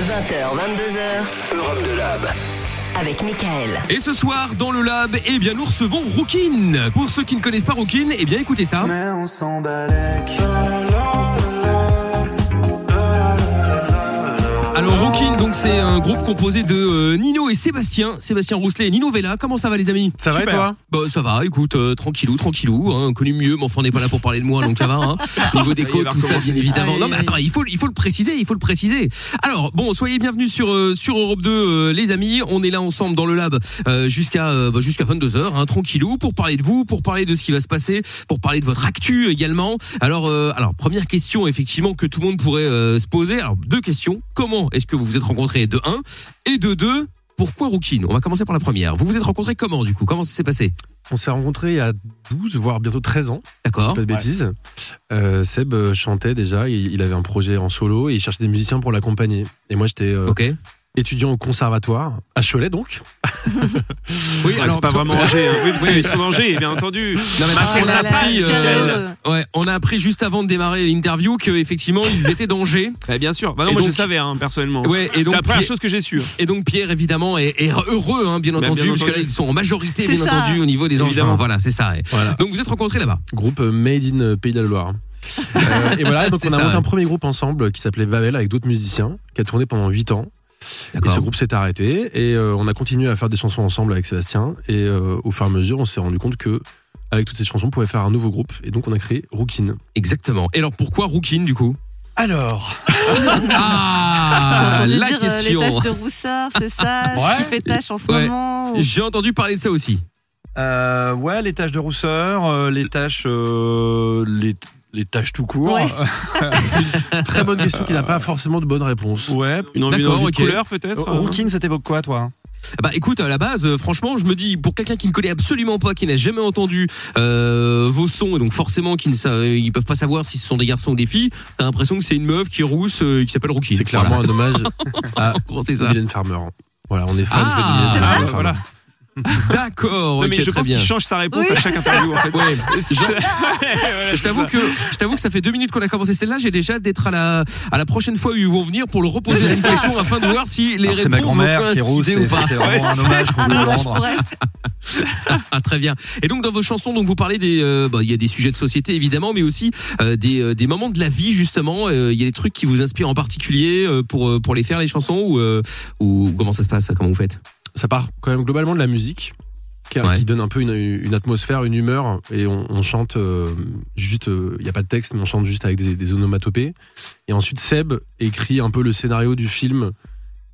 20h, 22h. Europe de Lab. Avec Michael. Et ce soir, dans le lab, eh bien, nous recevons Rookin. Pour ceux qui ne connaissent pas Rookin, eh bien, écoutez ça. Mais on s'en c'est un groupe composé de euh, Nino et Sébastien. Sébastien Rousselet et Nino Vella. Comment ça va, les amis? Ça va et toi? Bah, ça va, écoute, euh, tranquillou, tranquillou, hein, connu mieux, mais enfin, on n'est pas là pour parler de moi, donc ça va, hein. Niveau des va tout ça, bien évidemment. Non, mais attends, il faut, il faut le préciser, il faut le préciser. Alors, bon, soyez bienvenus sur, euh, sur Europe 2, euh, les amis. On est là ensemble dans le lab, euh, jusqu'à, euh, bah, jusqu'à 22h, hein, tranquillou, pour parler de vous, pour parler de ce qui va se passer, pour parler de votre actu également. Alors, euh, alors, première question, effectivement, que tout le monde pourrait euh, se poser. Alors, deux questions. Comment est-ce que vous vous êtes rencontrés? De 1 et de 2 pourquoi Rookin On va commencer par la première. Vous vous êtes rencontrés comment du coup? Comment ça s'est passé? On s'est rencontrés il y a 12, voire bientôt 13 ans. si je D'accord dis pas de bêtises. Euh, Seb euh, chantait déjà, il, il avait un projet en solo et il cherchait des musiciens pour l'accompagner. Et moi j'étais euh. Étudiant au conservatoire, à Cholet donc. Oui, c'est pas vraiment Angers. hein. Oui, parce qu'ils sont d'Angers, bien entendu. Non, mais a appris, euh, ouais, on a appris juste avant de démarrer l'interview que effectivement ils étaient d'Angers. Bah, bien sûr. Bah non, Et moi je donc- savais, hein, personnellement. Ouais, et c'est donc la première Pierre- chose que j'ai su. Et donc Pierre évidemment est, est heureux, hein, bien Bah, entendu, bien parce que là ils sont en majorité, bien ça. entendu, au niveau des enfants. Voilà, c'est ça. ouais. Voilà. Donc vous êtes rencontrés là-bas. Groupe euh, Made in euh, Pays de la Loire. Euh, et voilà, donc on a ça, monté ouais. un premier groupe ensemble qui s'appelait Babel avec d'autres musiciens, qui a tourné pendant 8 ans. Et ce groupe s'est arrêté et euh, on a continué à faire des chansons ensemble avec Sébastien. Et euh, au fur et à mesure, on s'est rendu compte que avec toutes ces chansons, on pouvait faire un nouveau groupe. Et donc on a créé Rookin. Exactement. Et alors pourquoi Rookin du coup? Alors, Ah, la dire euh, question. les tâches de roussard, c'est ça? Ouais. Qui fait tâche en ce Ouais. moment ou- J'ai entendu parler de ça aussi. euh, ouais, les tâches de rousseur, euh, les tâches, euh, les, les tâches tout court. Ouais. Très bonne question qui n'a pas forcément de bonne réponse. Ouais. Une envie, une D'accord, envie ok. de couleur, peut-être. Rookin, ça t'évoque quoi, toi? Bah écoute, à la base, euh, franchement, je me dis, pour quelqu'un qui ne connaît absolument pas, qui n'a jamais entendu euh, vos sons, et donc forcément qui ne sa- ils peuvent pas savoir si ce sont des garçons ou des filles, t'as l'impression que c'est une meuf qui est rousse, euh, qui s'appelle Rookie. C'est clairement Voilà. un hommage à En gros, c'est ça? Mylène Farmer. Voilà, on est fan Ah, de Mylène c'est Farmer. Voilà. D'accord, ok, mais je très pense bien. qu'il change sa réponse Oui. à chaque interview. En fait. Ouais, C'est- Voilà, je t'avoue que je t'avoue que ça fait deux minutes qu'on a commencé celle-là. J'ai déjà hâte d'être à la à la prochaine fois où ils vont venir pour le reposer la question afin de voir si les Alors, C'est ma réponses vont grand-mère qui est rousse, coïncider et ou pas. c'était vraiment un hommage pour lui rendre. Ah, très bien. Et donc dans vos chansons, donc vous parlez des, euh, bah, il y a des sujets de société évidemment, mais aussi euh, des, euh, des moments de la vie justement. Euh, Il y a des trucs qui vous inspirent en particulier euh, pour euh, pour les faire les chansons ou euh, ou comment ça se passe? Comment vous faites? Ça part quand même globalement de la musique. Qui, Ouais. qui donne un peu une, une atmosphère, une humeur, et on, on chante euh, juste, il n'y a pas de texte, mais on chante juste avec des, des onomatopées. Et ensuite, Seb écrit un peu le scénario du film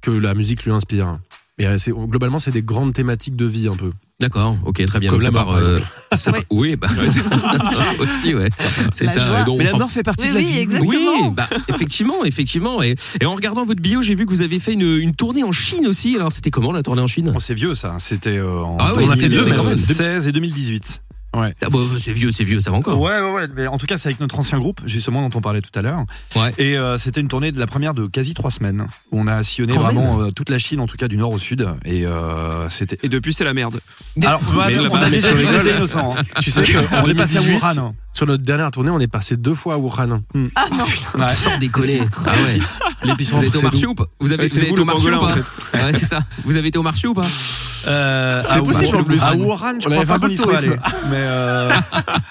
que la musique lui inspire. Et euh, c'est- globalement, c'est des grandes thématiques de vie un peu. D'accord, ok, très bien. Comme la ça mort, euh, part- oui, bah aussi, ouais, c'est La ça. donc, Mais la mort fait partie Oui, de la oui, vie. exactement. Oui, bah effectivement, effectivement. Et, et en regardant votre bio, j'ai vu que vous avez fait une, une tournée en Chine aussi. Alors c'était comment la tournée en Chine? Oh, c'est vieux ça, c'était euh, en Ah oui, on a fait deux, mais quand même. 2016 et 2018. Ouais. ah bah, C'est vieux, c'est vieux, ça va encore. Ouais, ouais, ouais. Mais en tout cas, c'est avec notre ancien groupe, justement, dont on parlait tout à l'heure. Ouais. Et euh, c'était une tournée de la première de quasi trois semaines, où on a sillonné Quand vraiment euh, toute la Chine, en tout cas du nord au sud. Et euh, c'était. Et depuis, c'est la merde. Alors, bah, on là-bas, a déjà qu'on innocent. hein. Tu sais qu'en On est passé à 2018, Wuhan. Sur notre dernière tournée, on est passé deux fois à Wuhan. Ah non, Ouais. Sans déconner. Ah ouais. L'épicentre, Vous avez été au marché ou pas Vous avez, Ouais, vous c'est avez vous, été au marché ou pas Ouais, c'est ça. Vous avez été au marché ou pas Euh, C'est à possible le Blue À. Wuhan, je On crois avait pas qu'on y soit allé. Mais euh,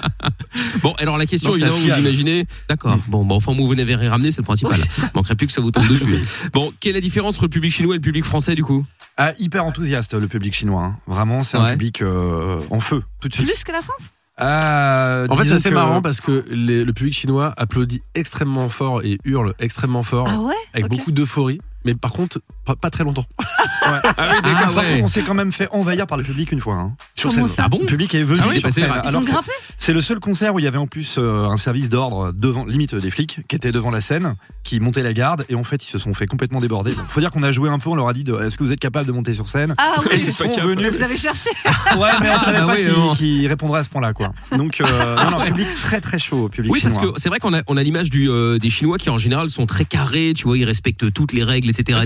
Bon, alors la question Non, évidemment, vous imaginez. D'accord. Bon, bon, enfin, vous n'avez rien ramené, c'est le principal. Manquerait plus que ça vous tombe dessus. Bon, quelle est la différence entre le public chinois et le public français du coup ah, hyper enthousiaste le public chinois. hein. Vraiment, c'est Ouais. un public euh, en feu tout de suite. plus que la France? Euh, En fait, c'est assez que- marrant parce que les- le public chinois applaudit extrêmement fort et hurle extrêmement fort Ah ouais avec beaucoup d'euphorie. Mais par contre, pas, pas très longtemps. Ouais. Ah oui, Ah. Par contre, on s'est quand même fait envahir par le public une fois. hein. Sur Comment scène. ça Ah bon? Le public est venu Ah oui, sur bah, c'est scène. vrai. Ils Alors ont que grimpé c'est le seul concert où il y avait en plus euh, un service d'ordre devant, limite des flics, qui était devant la scène, qui montait la garde, et en fait ils se sont fait complètement déborder. Donc, faut dire qu'on a joué un peu, on leur a dit de, est-ce que vous êtes capable de monter sur scène? Ah Et oui, ils sont capable. venus. vous avez cherché Ouais, mais on savait Ah pas oui, qui, non. qui répondrait à ce point-là, quoi. Donc, euh, non, non, public très très chaud, public Oui, parce chinois. que c'est vrai qu'on a, on a l'image du, euh, des Chinois qui en général sont très carrés, tu vois, ils respectent toutes les règles, etc.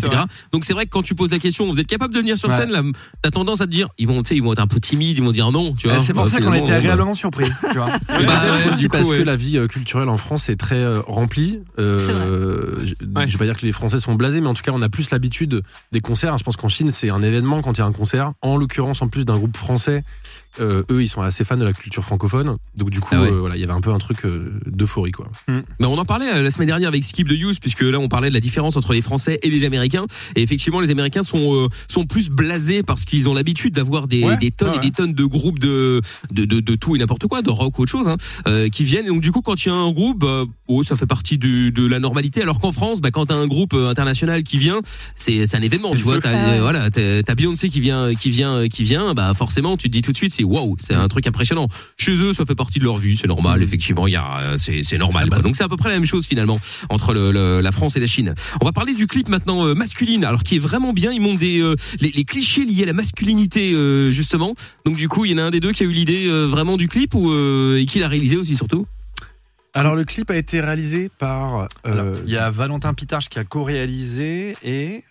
Donc c'est vrai que quand tu poses la question, vous êtes capable de venir sur scène, là, t'as tendance à te dire, ils vont, tu sais, ils vont être un peu timides, ils vont dire non, tu vois. C'est pour Bah, ça qu'on a été agréablement surpris. Tu vois Bah, Peut-être ouais, aussi du coup, parce ouais. que la vie euh, culturelle en France est très euh, remplie. Euh, je vais pas dire que les Français sont blasés, mais en tout cas, on a plus l'habitude des concerts. Je pense qu'en Chine, c'est un événement quand il y a un concert. En l'occurrence, en plus d'un groupe français, euh, eux, ils sont assez fans de la culture francophone. Donc du coup, Ah ouais. euh, voilà, il y avait un peu un truc euh, d'euphorie, quoi. Mais on en parlait euh, la semaine dernière avec Skip de Hughes puisque là on parlait de la différence entre les Français et les Américains. Et effectivement les Américains sont euh, sont plus blasés parce qu'ils ont l'habitude d'avoir des, Ouais, des tonnes ouais, et des tonnes de groupes de de, de, de tout et n'importe quoi de rock ou autre chose hein, euh, qui viennent. Et donc du coup quand il y a un groupe bah, oh, ça fait partie du, de la normalité. Alors qu'en France bah, quand t'as un groupe international qui vient c'est c'est un événement tu vois. t'as Ah euh, voilà t'as t'as Beyoncé qui vient qui vient qui vient bah forcément tu te dis tout de suite c'est waouh c'est un truc impressionnant chez eux ça fait partie de leur vie c'est normal effectivement il y a euh, c'est c'est normal quoi. donc c'est à peu près la même chose finalement entre le, le- la France et la Chine on va parler du clip maintenant euh, masculine alors qui est vraiment bien ils montrent des euh, les, les clichés liés à la masculinité euh, justement donc du coup il y en a un des deux qui a eu l'idée euh, vraiment du clip ou euh, et qui l'a réalisé aussi surtout? Alors le clip a été réalisé par. euh, Il y a Valentin Pitarche qui a co-réalisé et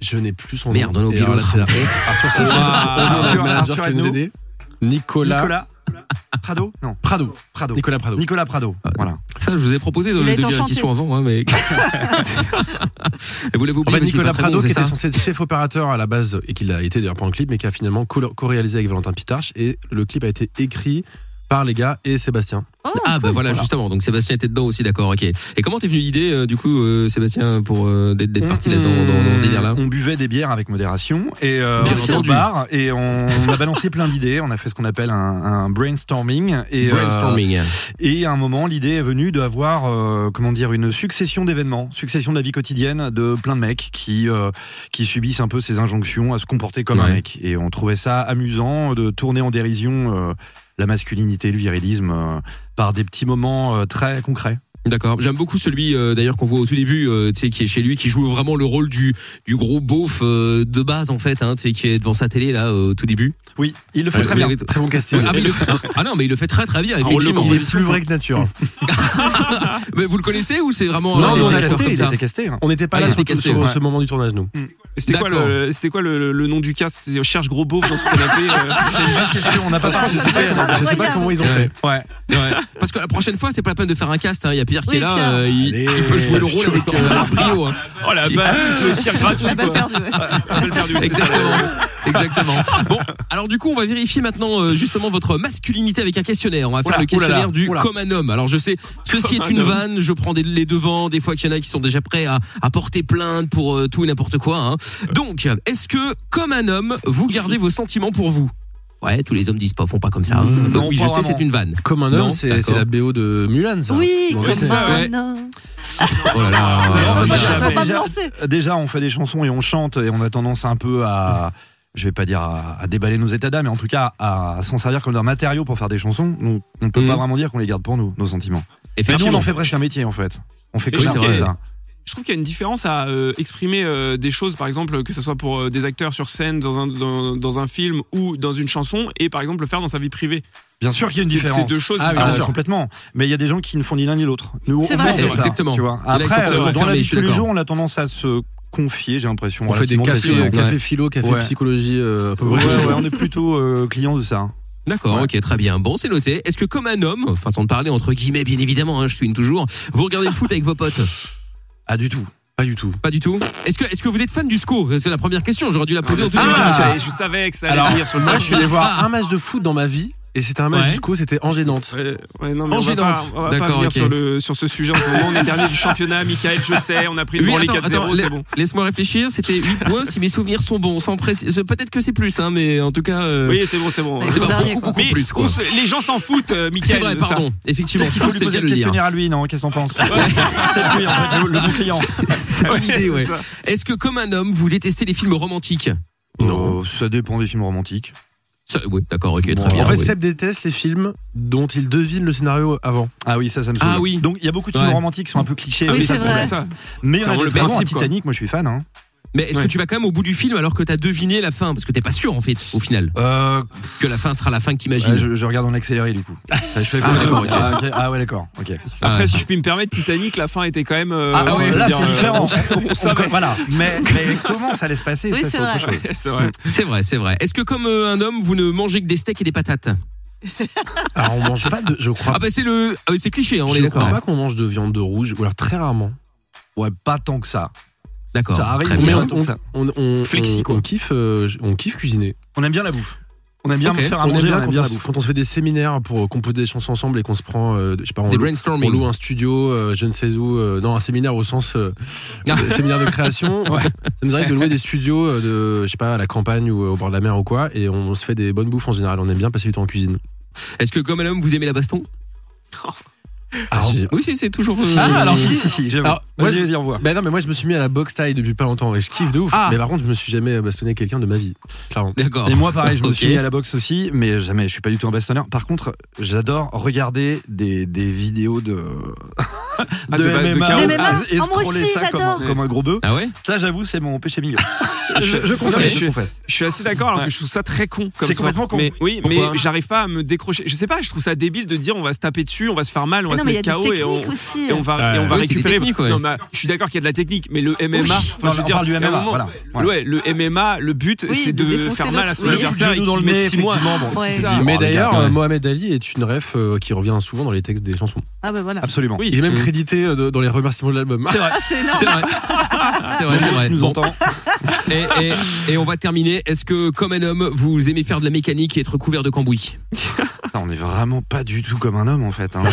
Je n'ai plus son Merde, nom. on a oublié l'autre. la honte. Arthur Sachin, Arthur- manager Arthur Nicolas, Nicolas Prado Non, Prado. Prado. Nicolas Prado. Nicolas Prado. Voilà. ça je vous ai proposé de, de dire la question avant hein, mais Et vous l'avez En oublié fait, qu'il est Nicolas Prado, bon, qui était censé être chef opérateur à la base et qui l'a été d'ailleurs pendant le clip, mais qui a finalement co- co-réalisé avec Valentin Pitarche. Et le clip a été écrit par les gars et Sébastien. Oh, Ah bah cool. voilà, justement donc Sébastien était dedans aussi d'accord ok et comment t'es venu l'idée euh, du coup euh, Sébastien pour euh, d'être d'être parti là-dedans dans, dans ce délire là On buvait des bières avec modération et euh, on était au bar et on, on a balancé plein d'idées. On a fait ce qu'on appelle un, un brainstorming et euh, brainstorming et à un moment, l'idée est venue d'avoir, euh, comment dire, une succession d'événements, succession de la vie quotidienne de plein de mecs qui euh, qui subissent un peu ces injonctions à se comporter comme un mec. Et on trouvait ça amusant de tourner en dérision euh, la masculinité, le virilisme, euh, par des petits moments euh, très concrets. D'accord. J'aime beaucoup celui euh, d'ailleurs qu'on voit au tout début, euh, tu sais, qui est chez lui, qui joue vraiment le rôle du du gros beauf euh, de base en fait, hein, tu sais, qui est devant sa télé là euh, au tout début. Oui, il le fait Ouais, très bien. Très bon casting. Ah, mais il le fait- ah non, mais il le fait très très bien effectivement. Il est plus vrai que nature. Mais vous le connaissez ou c'est vraiment Non, un mais on a casté, il ça était casté. hein. On n'était pas Ah, là sur, casté, sur ouais. ce moment du tournage, nous. C'était quoi, le, c'était quoi le, le nom du cast? C'était Cherche Gros Beauf dans ce canapé euh, C'est une bonne question, on n'a pas Je sais pas, je sais pas comment ils ont fait. Ouais. Ouais. Parce que la prochaine fois, c'est pas la peine de faire un cast. hein. Il y a Pierre qui est là, euh, il, peut jouer le rôle avec euh, brio. hein. Oh la balle, le tir gratuit. La balle quoi. perdue, ouais. La balle perdue, c'est ça. Exactement. Exactement. Bon, alors du coup, on va vérifier maintenant euh, justement votre masculinité avec un questionnaire. On va faire Oula, le questionnaire oulala, du oula. comme un homme. Alors je sais, ceci Comme est un une homme. vanne. Je prends des, les devants. Des fois qu'il y en a qui sont déjà prêts à, à porter plainte pour euh, tout et n'importe quoi. hein. Donc, est-ce que comme un homme, vous gardez vos sentiments pour vous? Ouais, tous les hommes disent pas, font pas comme ça. hein. Mm, Donc non, oui, je sais, c'est une vanne. Comme un homme, c'est la BO de Mulan, ça. Oui, Donc, comme ça, ouais. un homme. Oh là là. Me déjà- lancer. Déjà, on fait des chansons et on chante et on a tendance un peu à, je vais pas dire à, à déballer nos états d'âme, mais en tout cas à, s'en servir comme d'un matériau pour faire des chansons. Donc, on peut Mhm. pas vraiment dire qu'on les garde pour nous, nos sentiments. Mais nous, on en fait presque un métier en fait. On fait Et que ça. Je trouve qu'il y a une différence à euh, exprimer euh, des choses, par exemple, que ce soit pour euh, des acteurs sur scène, dans un, dans, dans un film ou dans une chanson, et par exemple le faire dans sa vie privée. Bien sûr qu'il y a une différence. C'est deux choses Ah Ah, bien différentes. sûr. complètement. Mais il y a des gens qui ne font ni l'un ni l'autre. Nous, C'est on vrai. ça, exactement. Tu vois. Après, euh, dans la vie de tous les jours, on a tendance à se confier, j'ai l'impression. On fait des cafés, café philo, café Ouais. psychologie, euh, un peu Ouais, on est plutôt euh, client de ça. D'accord, Ouais. ok, très bien. Bon, c'est noté. Est-ce que comme un homme, façon de parler entre guillemets, bien évidemment, hein, je suis toujours, vous regardez le foot avec vos potes? Ah, du tout. Pas du tout. Pas du tout. Est-ce que, est-ce que vous êtes fan du SCO? C'est la première question. J'aurais dû la poser au tout début. Ah, je, je savais que ça allait Alors, venir sur le Moi, match. je suis allé voir un match de foot dans ma vie, et c'était un match Ouais. c'était Angers-Nantes. Ouais, ouais, non, mais on va Angers-Nantes. pas, on va pas D'accord, venir ok. sur, le, sur ce sujet en ce moment. On est dernier du championnat, Michael, je sais. On a pris Oui, les attends, 4-0, attends, c'est bon. laisse-moi réfléchir. C'était 8 points, si mes souvenirs sont bons. Sans Peut-être que c'est plus, hein, mais en tout cas. euh, Oui, c'est bon, c'est bon. C'est pas dernier, beaucoup, beaucoup Mais plus, quoi. les gens s'en foutent, euh, C'est Michael. vrai, de ça. pardon. Effectivement, Peut-être qu'il faut lui c'est poser le questionnaire à lui, non Qu'est-ce que t'en penses Peut-être lui, en fait, le, bon client. C'est une idée, ouais. c'est. Est-ce que comme un homme, vous détestez les films romantiques? Non. ça dépend des films romantiques. Ça- Oui, d'accord, ok, très Bon, bien. en fait, oui. Seb déteste les films dont il devine le scénario avant. Ah oui, ça, ça me Ah saoule. oui. Donc il y a beaucoup de films Ouais. romantiques qui sont un peu clichés. Ah Oui, mais c'est ça, vrai. ça. Mais Ça a le principe. Titanic, moi je suis fan. Hein. Mais est-ce Ouais. que tu vas quand même au bout du film alors que t'as deviné la fin? Parce que t'es pas sûr, en fait, au final, Euh, que la fin sera la fin que t'imagines. ouais, je, je regarde en accéléré du coup. je fais Ah, d'accord, ok. ah, ok. Ah ouais, d'accord. Ok. Après, Ah, si je puis me permettre, Titanic, la fin était quand même. euh, Ah, ouais, je là dire, c'est euh, différent. On savait. Voilà. Mais, mais comment ça allait se passer? Oui, ça, c'est vrai. c'est vrai. C'est vrai, c'est vrai. Est-ce que comme euh, un homme, vous ne mangez que des steaks et des patates? Alors on mange pas de, je crois. Ah bah c'est le, ah, c'est cliché, hein, on je est d'accord. crois pas qu'on mange de viande de rouge, ou alors très rarement. Ouais, pas tant que ça. D'accord. Ça arrive, Très mais bien. on- on, on, on, Flexi, on- quoi. on kiffe, euh, on kiffe cuisiner. On aime bien la bouffe. On aime bien faire à on aime manger, bien, on aime quand, bien on, la se- bouffe. quand on se fait des séminaires pour euh, composer des chansons ensemble et qu'on se prend, euh, je sais pas, on Des loue, brainstorming. on loue un studio, euh, je ne sais où, euh, non un séminaire au sens séminaire de création. Ça nous arrive de louer des studios euh, de, je sais pas, à la campagne ou euh, au bord de la mer ou quoi, et on se fait des bonnes bouffes en général. On aime bien passer du temps en cuisine. Est-ce que comme un homme vous aimez la baston? Alors, j'ai- Oui, si, c'est toujours. Ah, alors si, si, si, j'avoue. Vas-y, vas-y, au revoir. Ben non, mais moi je me suis mis à la boxe taille depuis pas longtemps et je kiffe de ouf. Ah. Mais par contre, je me suis jamais bastonné quelqu'un de ma vie. Clairement. D'accord. Et moi, pareil, je me suis mis à la boxe aussi, mais jamais, je suis pas du tout un bastonneur. Par contre, j'adore regarder des, des vidéos de, Ah, de de MMA. De MMA. et Ah, moi scroller aussi, ça comme, un- comme un gros bœuf. Ah ouais? Ça, j'avoue, c'est mon péché mignon. je, confesse, je- je confesse. Je suis assez d'accord, alors que je trouve ça très con C'est complètement con. Mais oui, Pourquoi? mais j'arrive pas à me décrocher. Je sais pas, je trouve ça débile de dire on va se taper dessus, on va se faire mal, on Ah va non, se mais il y a mettre des KO et on, aussi. et on va, et on va récupérer. ouais. Non, mais, je suis d'accord qu'il y a de la technique, mais le MMA, enfin, Non, je veux on dire, parle du MMA, moment- voilà. Voilà. Ouais, le MMA, le but, Oui, c'est de faire mal à son. Oui, adversaire et dans le mois. bon, Ouais. Mais Oh, d'ailleurs, euh. Mohamed Ali est une ref euh, qui revient souvent dans les textes des chansons. Ah bah voilà. Absolument. Oui. Il est même crédité euh, dans les remerciements de l'album. C'est vrai. Ah, c'est vrai. C'est vrai, c'est vrai. Tu nous Bon. Et, et, et on va terminer. Est-ce que, comme un homme, vous aimez faire de la mécanique et être couvert de cambouis On est vraiment pas du tout comme un homme en fait. Hein. Ouais,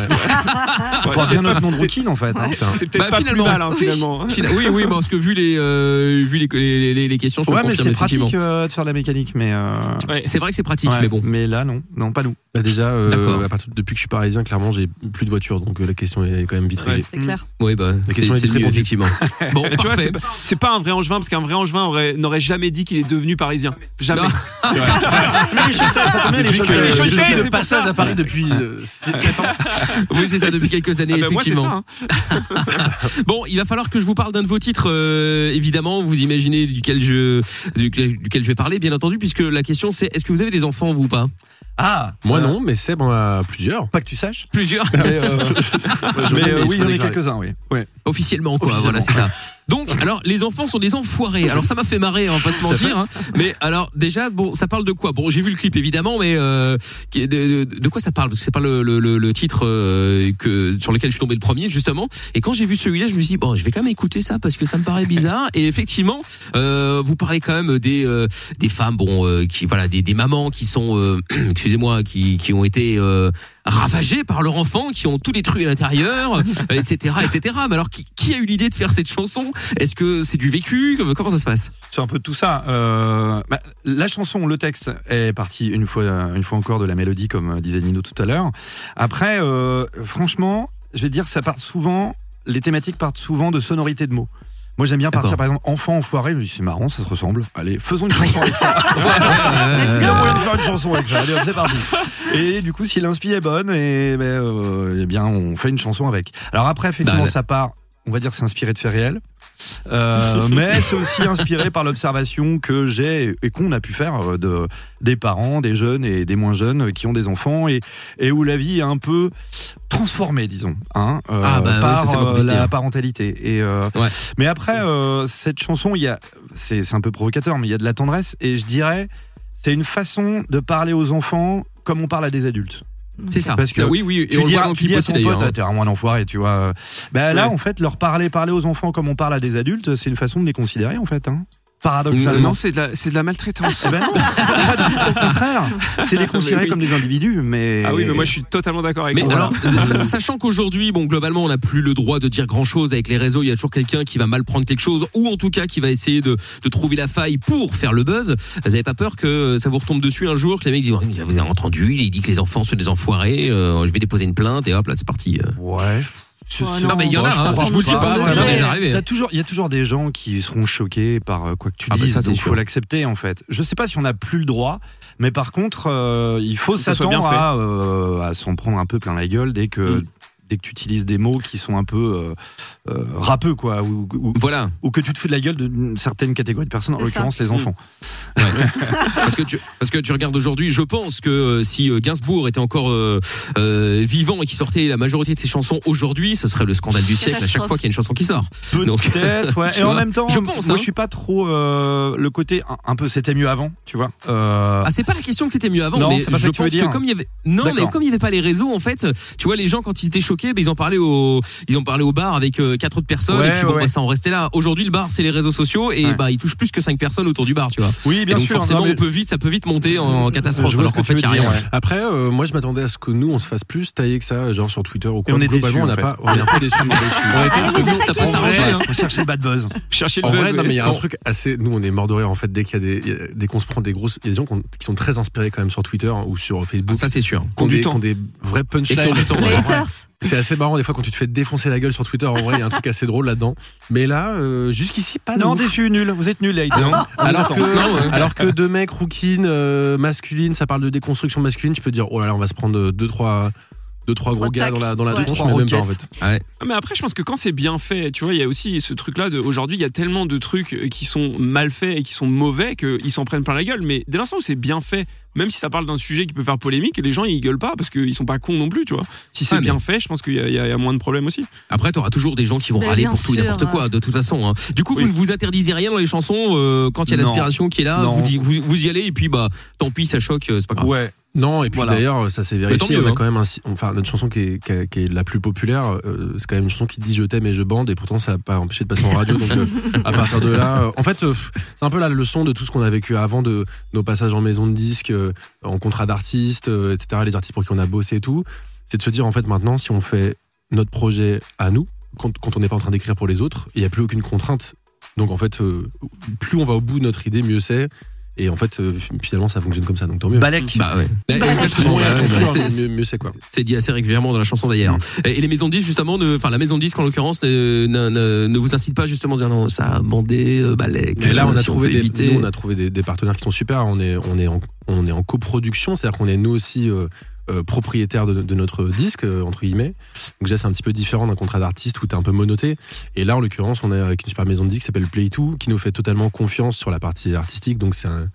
On porte bien notre pas- nom de rookie en fait. hein. C'est peut-être Bah, pas finalement. plus mal, hein, Oui. finalement. Fina- Oui, oui, parce que vu les, euh, vu les, les, les, les questions, je Ouais, mais c'est pratique euh, de faire de la mécanique, mais. euh, Ouais. C'est vrai que c'est pratique, ouais. mais bon. Mais là, non, non, pas nous. Bah déjà, euh, D'accord. à partir de- depuis que je suis parisien, clairement, j'ai plus de voiture, donc la question est quand même vite réglée. C'est clair. Oui, bah, La question c'est est vite répondue. effectivement. Bon, parfait. pas- c'est pas un vrai angevin, parce qu'un vrai angevin aurait- n'aurait jamais dit qu'il est devenu parisien. Jamais. Mais les suis de passage à Paris depuis 7 ans. Oui, c'est ça, depuis quelques années, Ah moi, c'est effectivement. ça. hein. Bon, il va falloir que je vous parle d'un de vos titres, euh, évidemment. Vous imaginez duquel je, duquel, duquel je vais parler, bien entendu, puisque la question c'est est-ce que vous avez des enfants, vous ou pas? Ah, Moi euh, non, mais Seb en a plusieurs. Pas que tu saches. Plusieurs, Mais, euh, mais, euh, oui, il y en a quelques-uns, oui. Ouais. officiellement, quoi. Officiellement. Voilà, c'est ça. Donc, alors, les enfants sont des enfoirés. Alors, ça m'a fait marrer, on va pas se mentir. hein. Mais alors, déjà, bon, ça parle de quoi? Bon, j'ai vu le clip, évidemment, mais euh, de, de- de quoi ça parle? Parce que c'est pas le, le, le, le titre euh, que sur lequel je suis tombé le premier, justement. Et quand j'ai vu celui-là, je me suis dit bon, je vais quand même écouter ça parce que ça me paraît bizarre. Et effectivement, euh, vous parlez quand même des euh, des femmes, bon, euh, qui voilà, des, des mamans qui sont, euh, excusez-moi, qui qui ont été euh, ravagées par leur enfant, qui ont tout détruit à l'intérieur, etc., etc. Mais alors, qui, qui a eu l'idée de faire cette chanson? Est-ce que c'est du vécu? Comment ça se passe? C'est un peu de tout ça. Euh, bah, la chanson, le texte est parti une fois, une fois encore de la mélodie, comme disait Nino tout à l'heure. Après, euh, franchement, je vais dire, ça part souvent. Les thématiques partent souvent de sonorités de mots. Moi, j'aime bien partir, par exemple, enfant enfoiré. Je me dis, c'est marrant, ça se ressemble. Allez, faisons une chanson avec ça. Il y a moyen de faire une chanson avec ça. Allez, c'est parti. Et du coup, si l'inspi est bonne, et ben, euh, eh bien, on fait une chanson avec. Alors après, effectivement, Bah, ça part. On va dire, c'est inspiré de faits réels. Euh, mais c'est aussi inspiré par l'observation que j'ai et qu'on a pu faire euh, de des parents, des jeunes et des moins jeunes qui ont des enfants et et où la vie est un peu transformée, disons, hein, euh, Ah, bah, par ça, euh, puisse la parentalité. Et euh, Ouais. mais après euh, cette chanson, il y a c'est c'est un peu provocateur, mais il y a de la tendresse et je dirais c'est une façon de parler aux enfants comme on parle à des adultes. C'est ça. Parce que Bah oui, oui, et on le voit dans le clip aussi ton d'ailleurs. pote, hein. t'es vraiment un enfoiré, tu vois. Ben là, Ouais. en fait, leur parler, parler aux enfants comme on parle à des adultes, c'est une façon de les considérer, en fait. Hein. Paradoxalement. Non, c'est de la, c'est de la maltraitance. Eh ben non, pas du tout, au contraire. C'est les considérer oui. comme des individus, mais. Ah oui, mais moi je suis totalement d'accord avec Mais toi. alors, sa- sachant qu'aujourd'hui, bon, globalement, on n'a plus le droit de dire grand chose avec les réseaux. Il y a toujours quelqu'un qui va mal prendre quelque chose, ou en tout cas qui va essayer de, de trouver la faille pour faire le buzz. Vous avez pas peur que ça vous retombe dessus un jour, que les mecs disent, vous avez entendu, il dit que les enfants sont des enfoirés. euh, je vais déposer une plainte et hop, là, c'est parti. euh. Ouais. Oh, non. Non, mais il y en a, hein, je vous le dis pas. Ouais, ça m'est mais déjà arrivé. t'as toujours, il y a toujours des gens qui seront choqués par euh, quoi que tu Ah bah dises. ça, c'est donc sûr. faut l'accepter en fait. Je sais pas si on n'a plus le droit, mais par contre, euh, il faut s'attendre à, euh, à s'en prendre un peu plein la gueule dès que. Mm. Dès que tu utilises des mots qui sont un peu euh, euh, rappeux, quoi, ou, ou- Voilà. ou que tu te fous de la gueule d'une certaine catégorie de personnes, en l'occurrence les enfants. parce que tu parce que tu regardes aujourd'hui, je pense que euh, si euh, Gainsbourg était encore euh, euh, vivant et qui sortait la majorité de ses chansons aujourd'hui, ce serait le scandale du siècle à chaque fois qu'il y a une chanson qui sort. Peut-être, ouais. Et en même temps, je pense, moi hein. je suis pas trop euh, le côté un, un peu c'était mieux avant, tu vois. Euh, Ah c'est pas la question que c'était mieux avant, Non, mais pas je que pense que comme il y avait non mais comme il y avait pas les réseaux en fait, tu vois les gens quand ils étaient choqués, ben, ils en parlaient au ils en parlaient au bar avec euh, quatre autres personnes Ouais, et puis bon ouais, bah, ça en restait là. Aujourd'hui le bar c'est les réseaux sociaux et Ouais. bah ils touchent plus que cinq personnes autour du bar, tu vois. oui, Et bien donc sûr. forcément non, mais- on peut vite ça peut vite monter en catastrophe alors qu'en fait il y a rien. Après, euh, moi, je m'attendais à ce que nous, on se fasse plus tailler que ça, genre sur Twitter ou quoi. on est déçus, on n'a pas, on est un peu déçus. Nous, ça peut s'arranger hein. On cherchait le bad buzz. Chercher le buzz. non, mais il y a un truc assez. Nous, on est mort de rire en fait dès qu'il y a des, dès qu'on se prend des grosses. Il y a des gens qui ont- sont très inspirés quand même sur Twitter hein, ou sur Facebook. Ça c'est sûr. qui ont du des, temps. qui ont des vrais Et punchlines. Les. C'est assez marrant des fois quand tu te fais défoncer la gueule sur Twitter. En vrai, il y a un truc assez drôle là-dedans. Mais là, euh, jusqu'ici, pas de Non, ouf. déçu, nul. Vous êtes nuls, les haters. Non. Alors que, Non, alors que deux mecs rouquines, euh, masculines, ça parle de déconstruction masculine, tu peux dire, oh là là, on va se prendre deux, trois, deux, trois gros gars dans la, dans la Ouais. tronche, Trois mais même pas en fait. Ah, Mais après, je pense que quand c'est bien fait, tu vois, il y a aussi ce truc-là de aujourd'hui, il y a tellement de trucs qui sont mal faits et qui sont mauvais qu'ils s'en prennent plein la gueule. Mais dès l'instant où c'est bien fait, même si ça parle d'un sujet qui peut faire polémique, les gens ils gueulent pas parce qu'ils sont pas cons non plus, tu vois. Si c'est Ah, mais- bien fait, je pense qu'il y, y a il y a moins de problèmes aussi. Après, t'auras toujours des gens qui vont Mais râler pour tout et n'importe quoi, de toute façon. hein. Du coup, Oui. vous ne vous interdisez rien dans les chansons euh, quand il y a l'aspiration qui est là. Vous, vous y allez et puis bah, tant pis, ça choque, euh, c'est pas grave. Ouais. Non, et puis Voilà. d'ailleurs, ça s'est vérifié. mieux, on a hein. quand même un, enfin, notre chanson qui est, qui est- qui est la plus populaire, euh, c'est quand même une chanson qui dit je t'aime et je bande, et pourtant ça n'a pas empêché de passer en radio. donc, euh, à partir de là, euh, en fait, euh, c'est un peu la leçon de tout ce qu'on a vécu avant, de nos passages en maison de disques, euh, en contrat d'artistes, euh, etc., les artistes pour qui on a bossé et tout. C'est de se dire, en fait, maintenant, si on fait notre projet à nous, quand, quand on n'est pas en train d'écrire pour les autres, il n'y a plus aucune contrainte. Donc, en fait, euh, plus on va au bout de notre idée, mieux c'est. Et en fait, euh, finalement, ça fonctionne comme ça, donc tant mieux. Balek. Bah ouais. Bah, Exactement. Ouais, bah, sûr, c'est- mieux, mieux c'est quoi. C'est dit assez régulièrement dans la chanson d'ailleurs. Et, et les maisons de disques justement, ne- enfin la maison de disques en l'occurrence, ne, ne, ne- ne vous incite pas justement à dire non, ça a bandé, euh, balèque. Mais là, on a si trouvé des, nous, on a trouvé des, des partenaires qui sont super. On est, on est en, on est en coproduction, c'est-à-dire qu'on est nous aussi euh, euh, propriétaires de, de notre disque euh, entre guillemets. Donc déjà, c'est un petit peu différent d'un contrat d'artiste où t'es un peu monoté. Et là, en l'occurrence, on est avec une super maison de disques qui s'appelle Play2, qui nous fait totalement confiance sur la partie artistique. Donc c'est un-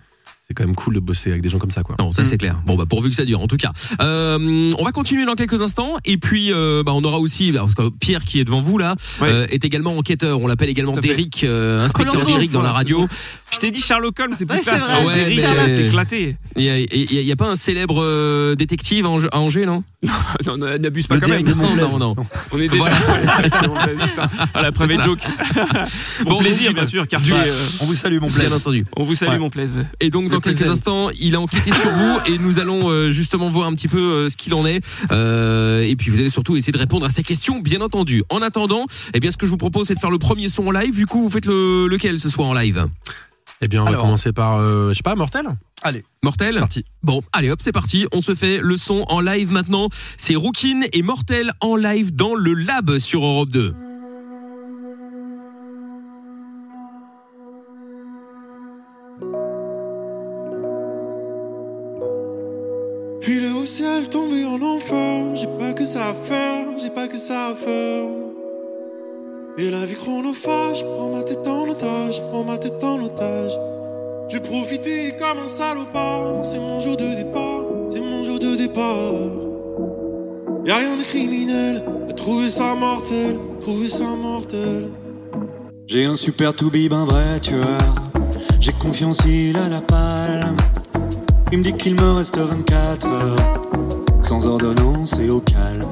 c'est quand même cool de bosser avec des gens comme ça, quoi. Non, ça c'est clair. Bon bah pourvu que ça dure. En tout cas, euh, on va continuer dans quelques instants et puis euh, bah on aura aussi là, parce que Pierre qui est devant vous là Ouais. euh, est également enquêteur. On l'appelle également. Derrick, euh, inspecteur Colombo. Derrick dans la radio. Je t'ai dit Sherlock Holmes, c'est plus Ouais, classe. vrai. Ouais, Derrick, mais- éclaté. Il y y y a pas un célèbre euh, détective à Angers, non? Non, non, N'abuse pas Le quand même. De Non, non, non. On est déjà. Voilà. Putain. Ah, la private joke. Bon, Bon plaisir, donc, bien sûr, car du- euh, On vous salue, mon Bien plaisir. entendu. on vous salue, Ouais. mon plaisir. Et donc dans quelques instants, il a enquêté sur vous et nous allons euh, justement voir un petit peu euh, ce qu'il en est. Euh, et puis vous allez surtout essayer de répondre à ces questions, bien entendu. En attendant, eh bien ce que je vous propose, c'est de faire le premier son en live. Du coup, vous faites le, lequel ce soir en live? Eh bien, on va commencer par, euh, je sais pas, Mortel Allez, Mortel parti. Bon, allez hop, c'est parti. On se fait le son en live maintenant. C'est Rookin et Mortel en live dans le lab sur Europe 2. Filer au ciel, tomber en enfer. J'ai pas que ça à faire, j'ai pas que ça à faire. Et la vie chronophage, prends ma tête en otage, prends ma tête en otage. J'ai profité comme un salopard. C'est mon jour de départ, c'est mon jour de départ. Y'a rien de criminel, j'ai trouvé ça mortel, trouvé ça mortel. J'ai un super toubib, un vrai tueur. J'ai confiance, il a la palme. Il me dit qu'il me reste 24 heures Sans ordonnance et au calme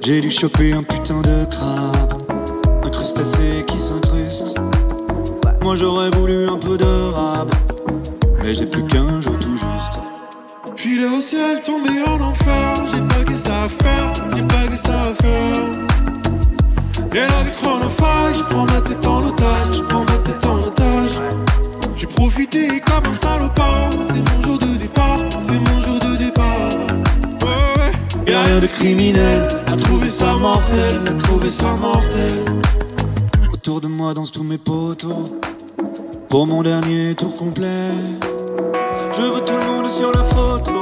J'ai dû choper un putain de crabe Un crustacé qui s'incruste Moi j'aurais voulu un peu de rab Mais j'ai plus qu'un jour tout juste Filer au ciel, tomber en enfer J'ai pas que ça à faire, j'ai pas que ça à faire Et la vie chronophage, je prends ma tête en otage Je prends ma tête en otage j'ai profité comme un salopard, c'est mon jour de départ, c'est mon jour de départ. Ouais, ouais. Y'a rien de criminel, à trouver ça mortel, à trouver ça mortel. Autour de moi dansent tous mes potos, pour mon dernier tour complet. Je veux tout le monde sur la photo,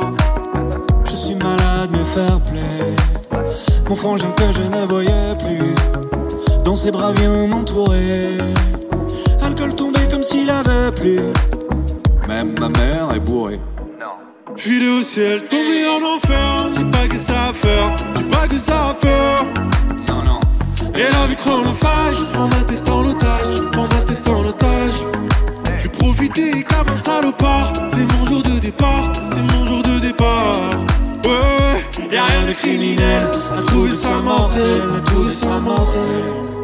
je suis malade mais fair play. mon frangin que je ne voyais plus. Dans ses bras vient m'entourer. Alcool tombé comme s'il avait plu. Même ma mère est bourrée. Filé au ciel, tombé en enfer. J'ai pas que ça à faire, j'ai pas que ça à faire. Et la vie chronophage, prends ma tête en otage, prends ma tête en otage. J'ai profité comme un salopard, c'est mon jour de départ, c'est mon jour de départ. Ouais, ouais, y'a rien de criminel, à trouver ça mortel, à trouver ça mortel. Y'a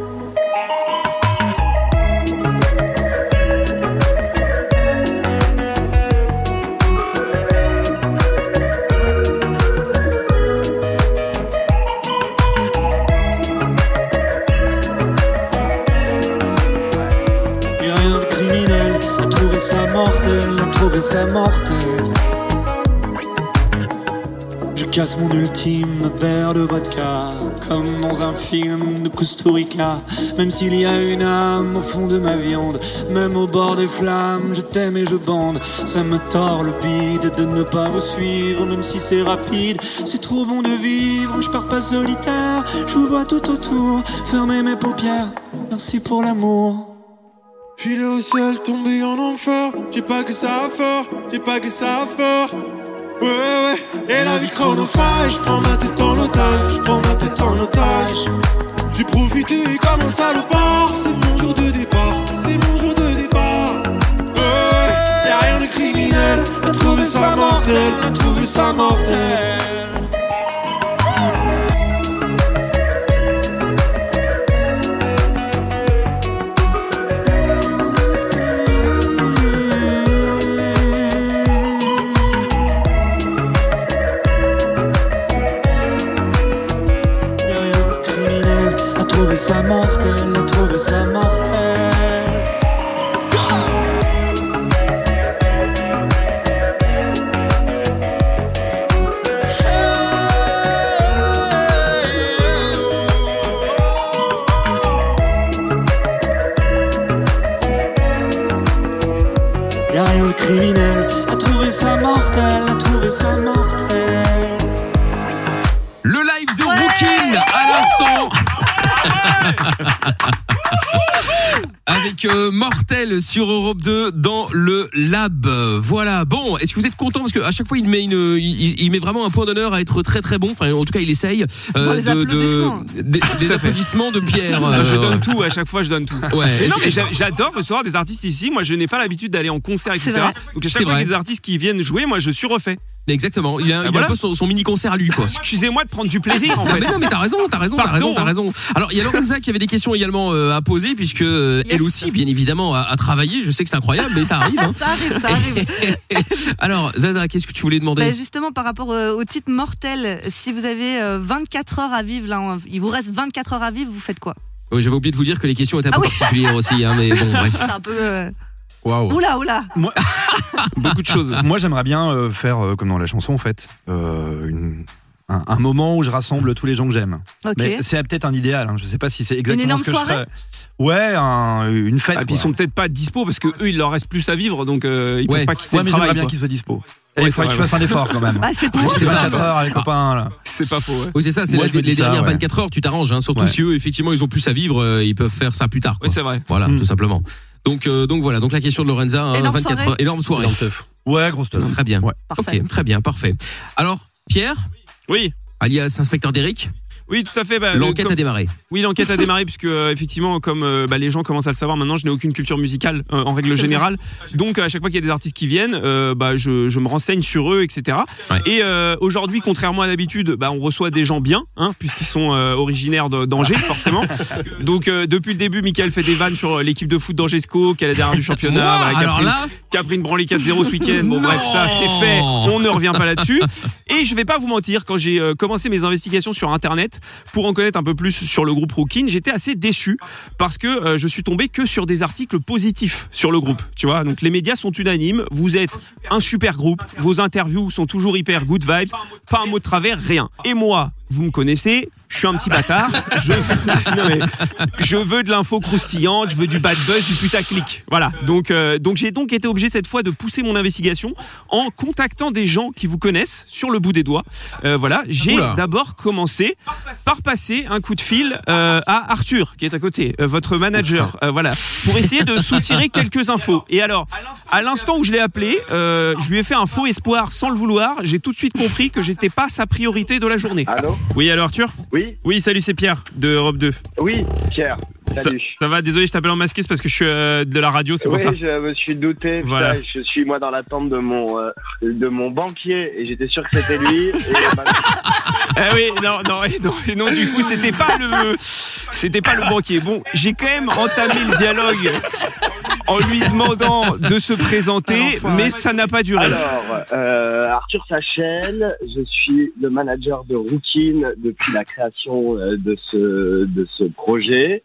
Je casse mon ultime verre de vodka, comme dans un film de Costa Rica. Même s'il y a une âme au fond de ma viande, même au bord des flammes, je t'aime et je bande. Ça me tord le bide de ne pas vous suivre, même si c'est rapide. C'est trop bon de vivre, je pars pas solitaire, je vous vois tout autour, fermez mes paupières. Merci pour l'amour. Filé au ciel, tombé en enfer. J'ai pas que ça à faire, j'ai pas que ça à faire. Ouais, ouais. Et la vie chronophage, prends ma tête en otage, prends ma tête en otage. J'ai profité comme un salopard, c'est mon jour de départ, c'est mon jour de départ. Ouais. Y'a rien de criminel, à trouver ça mortel, à trouver ça mortel. Sur Europe 2 dans le lab. Voilà. Bon, est-ce que vous êtes content? Parce que à chaque fois il met une, il, il met vraiment un point d'honneur à être très très bon. Enfin, en tout cas, il essaye Dans les applaudissements. des, des applaudissements de Pierre. Ah, Je Euh, donne tout, à chaque fois je donne tout. Ouais. J'adore recevoir des artistes ici. Moi, je n'ai pas l'habitude d'aller en concert, etc. Donc, à chaque fois qu'il y a des artistes qui viennent jouer, moi, je suis refait. Exactement. Il a, il a voilà. un peu son, son mini concert à lui, quoi. Excusez-moi de prendre du plaisir, en Non fait. mais non mais t'as raison, t'as raison, t'as raison, t'as hein. raison. Alors il y a Lorenza qui avait des questions également euh, à poser puisque euh, Yes. elle aussi bien évidemment a, a travaillé. Je sais que c'est incroyable mais ça arrive. hein. Ça arrive, ça arrive. Alors Zaza, qu'est-ce que tu voulais demander? Bah, justement, par rapport euh, au titre mortel, si vous avez euh, 24 heures à vivre, là, il vous reste 24 heures à vivre, vous faites quoi? Oui, J'avais oublié de vous dire que les questions étaient un Ah peu oui. particulières aussi, hein, mais bon bref. C'est un peu. euh, Waouh. Oula, oula Beaucoup de choses. Moi, j'aimerais bien euh, faire euh, comme dans la chanson, en fait, euh, une- un, un moment où je rassemble tous les gens que j'aime. Mais c'est peut-être un idéal. Hein. Je sais pas si c'est exactement énorme ce que soirée je ferais. Ouais, un- une fête. Ah, puis ils sont peut-être pas dispo parce que eux, il leur reste plus à vivre, donc euh, ils Ouais. peuvent pas quitter Ouais, le mais travail. j'aimerais bien qu'ils soient dispo. Et Ouais, il faudrait que je vrai, fasse un effort quand même. Ah, c'est pour c'est. 24 heures, les copains. Là. C'est pas faux. ouais. Oui, c'est ça, c'est les ça, dernières ouais. 24 heures, tu t'arranges, hein, surtout Ouais. si eux, effectivement, ils ont plus à vivre, euh, ils peuvent faire ça plus tard. Quoi. C'est vrai. Voilà, Mm. tout simplement. Donc, euh, donc voilà, donc la question de Lorenza, hein, Énorme 24 soirée. heures, énorme soirée. Énorme teuf. Ouais, grosse teuf. Très bien. Ouais. Parfait. Ok, très bien, parfait. Alors, Pierre, Oui. alias inspecteur d'Eric, Oui, tout à fait. bah, l'enquête comme- a démarré. Oui, l'enquête a démarré puisque euh, effectivement, comme euh, bah, les gens commencent à le savoir maintenant, je n'ai aucune culture musicale euh, en règle générale. Donc à chaque fois qu'il y a des artistes qui viennent, euh, bah, je, je me renseigne sur eux, etc. Ouais. Et euh, aujourd'hui, contrairement à d'habitude, bah, on reçoit des gens bien, hein, puisqu'ils sont euh, originaires d'Angers, forcément. Donc euh, depuis le début, Michael fait des vannes sur l'équipe de foot d'Angesco, qui est la dernière du championnat, Moi, voilà, qui, a alors pris, là, qui a pris une branlée 4-0 ce week-end. Bon bref, ça c'est fait. On ne revient pas là-dessus. Et je vais pas vous mentir, quand j'ai euh, commencé mes investigations sur Internet pour en connaître un peu plus sur le groupe Rookin, j'étais assez déçu parce que euh, je suis tombé que sur des articles positifs sur le groupe. Tu vois, donc les médias sont unanimes. Vous êtes un super groupe. Vos interviews sont toujours hyper good vibes. Pas un mot de travers, rien. Et moi, vous me connaissez, je suis un petit bâtard. Je, non, mais, je veux de l'info croustillante, je veux du bad buzz, du putaclic. Voilà. Donc, euh, donc j'ai donc été obligé cette fois de pousser mon investigation en contactant des gens qui vous connaissent sur le bout des doigts. Euh, voilà. J'ai d'abord commencé par passer un coup de fil euh, à Arthur, qui est à côté, euh, votre manager. Euh, voilà. Pour essayer de soutirer quelques infos. Et alors, à l'instant où je l'ai appelé, euh, je lui ai fait un faux espoir sans le vouloir. J'ai tout de suite compris que j'étais pas sa priorité de la journée. Allô? Oui, alors Arthur? Oui Oui, salut, c'est Pierre de Europe 2. Oui, Pierre. Ça, Salut. ça va, désolé, je t'appelle en masqué, c'est parce que je suis euh, de la radio, c'est pour Oui, ça. je me suis douté. putain, Voilà. Je suis moi dans l'attente de mon euh, de mon banquier et j'étais sûr que c'était lui. Et, bah, Eh oui, non, non, et non, et non, du coup, c'était pas le, c'était pas le banquier. Bon, j'ai quand même entamé le dialogue en lui demandant de se présenter, mais ça n'a pas duré. alors, euh, Arthur Sachel, je suis le manager de Rookin depuis la création de ce de ce projet.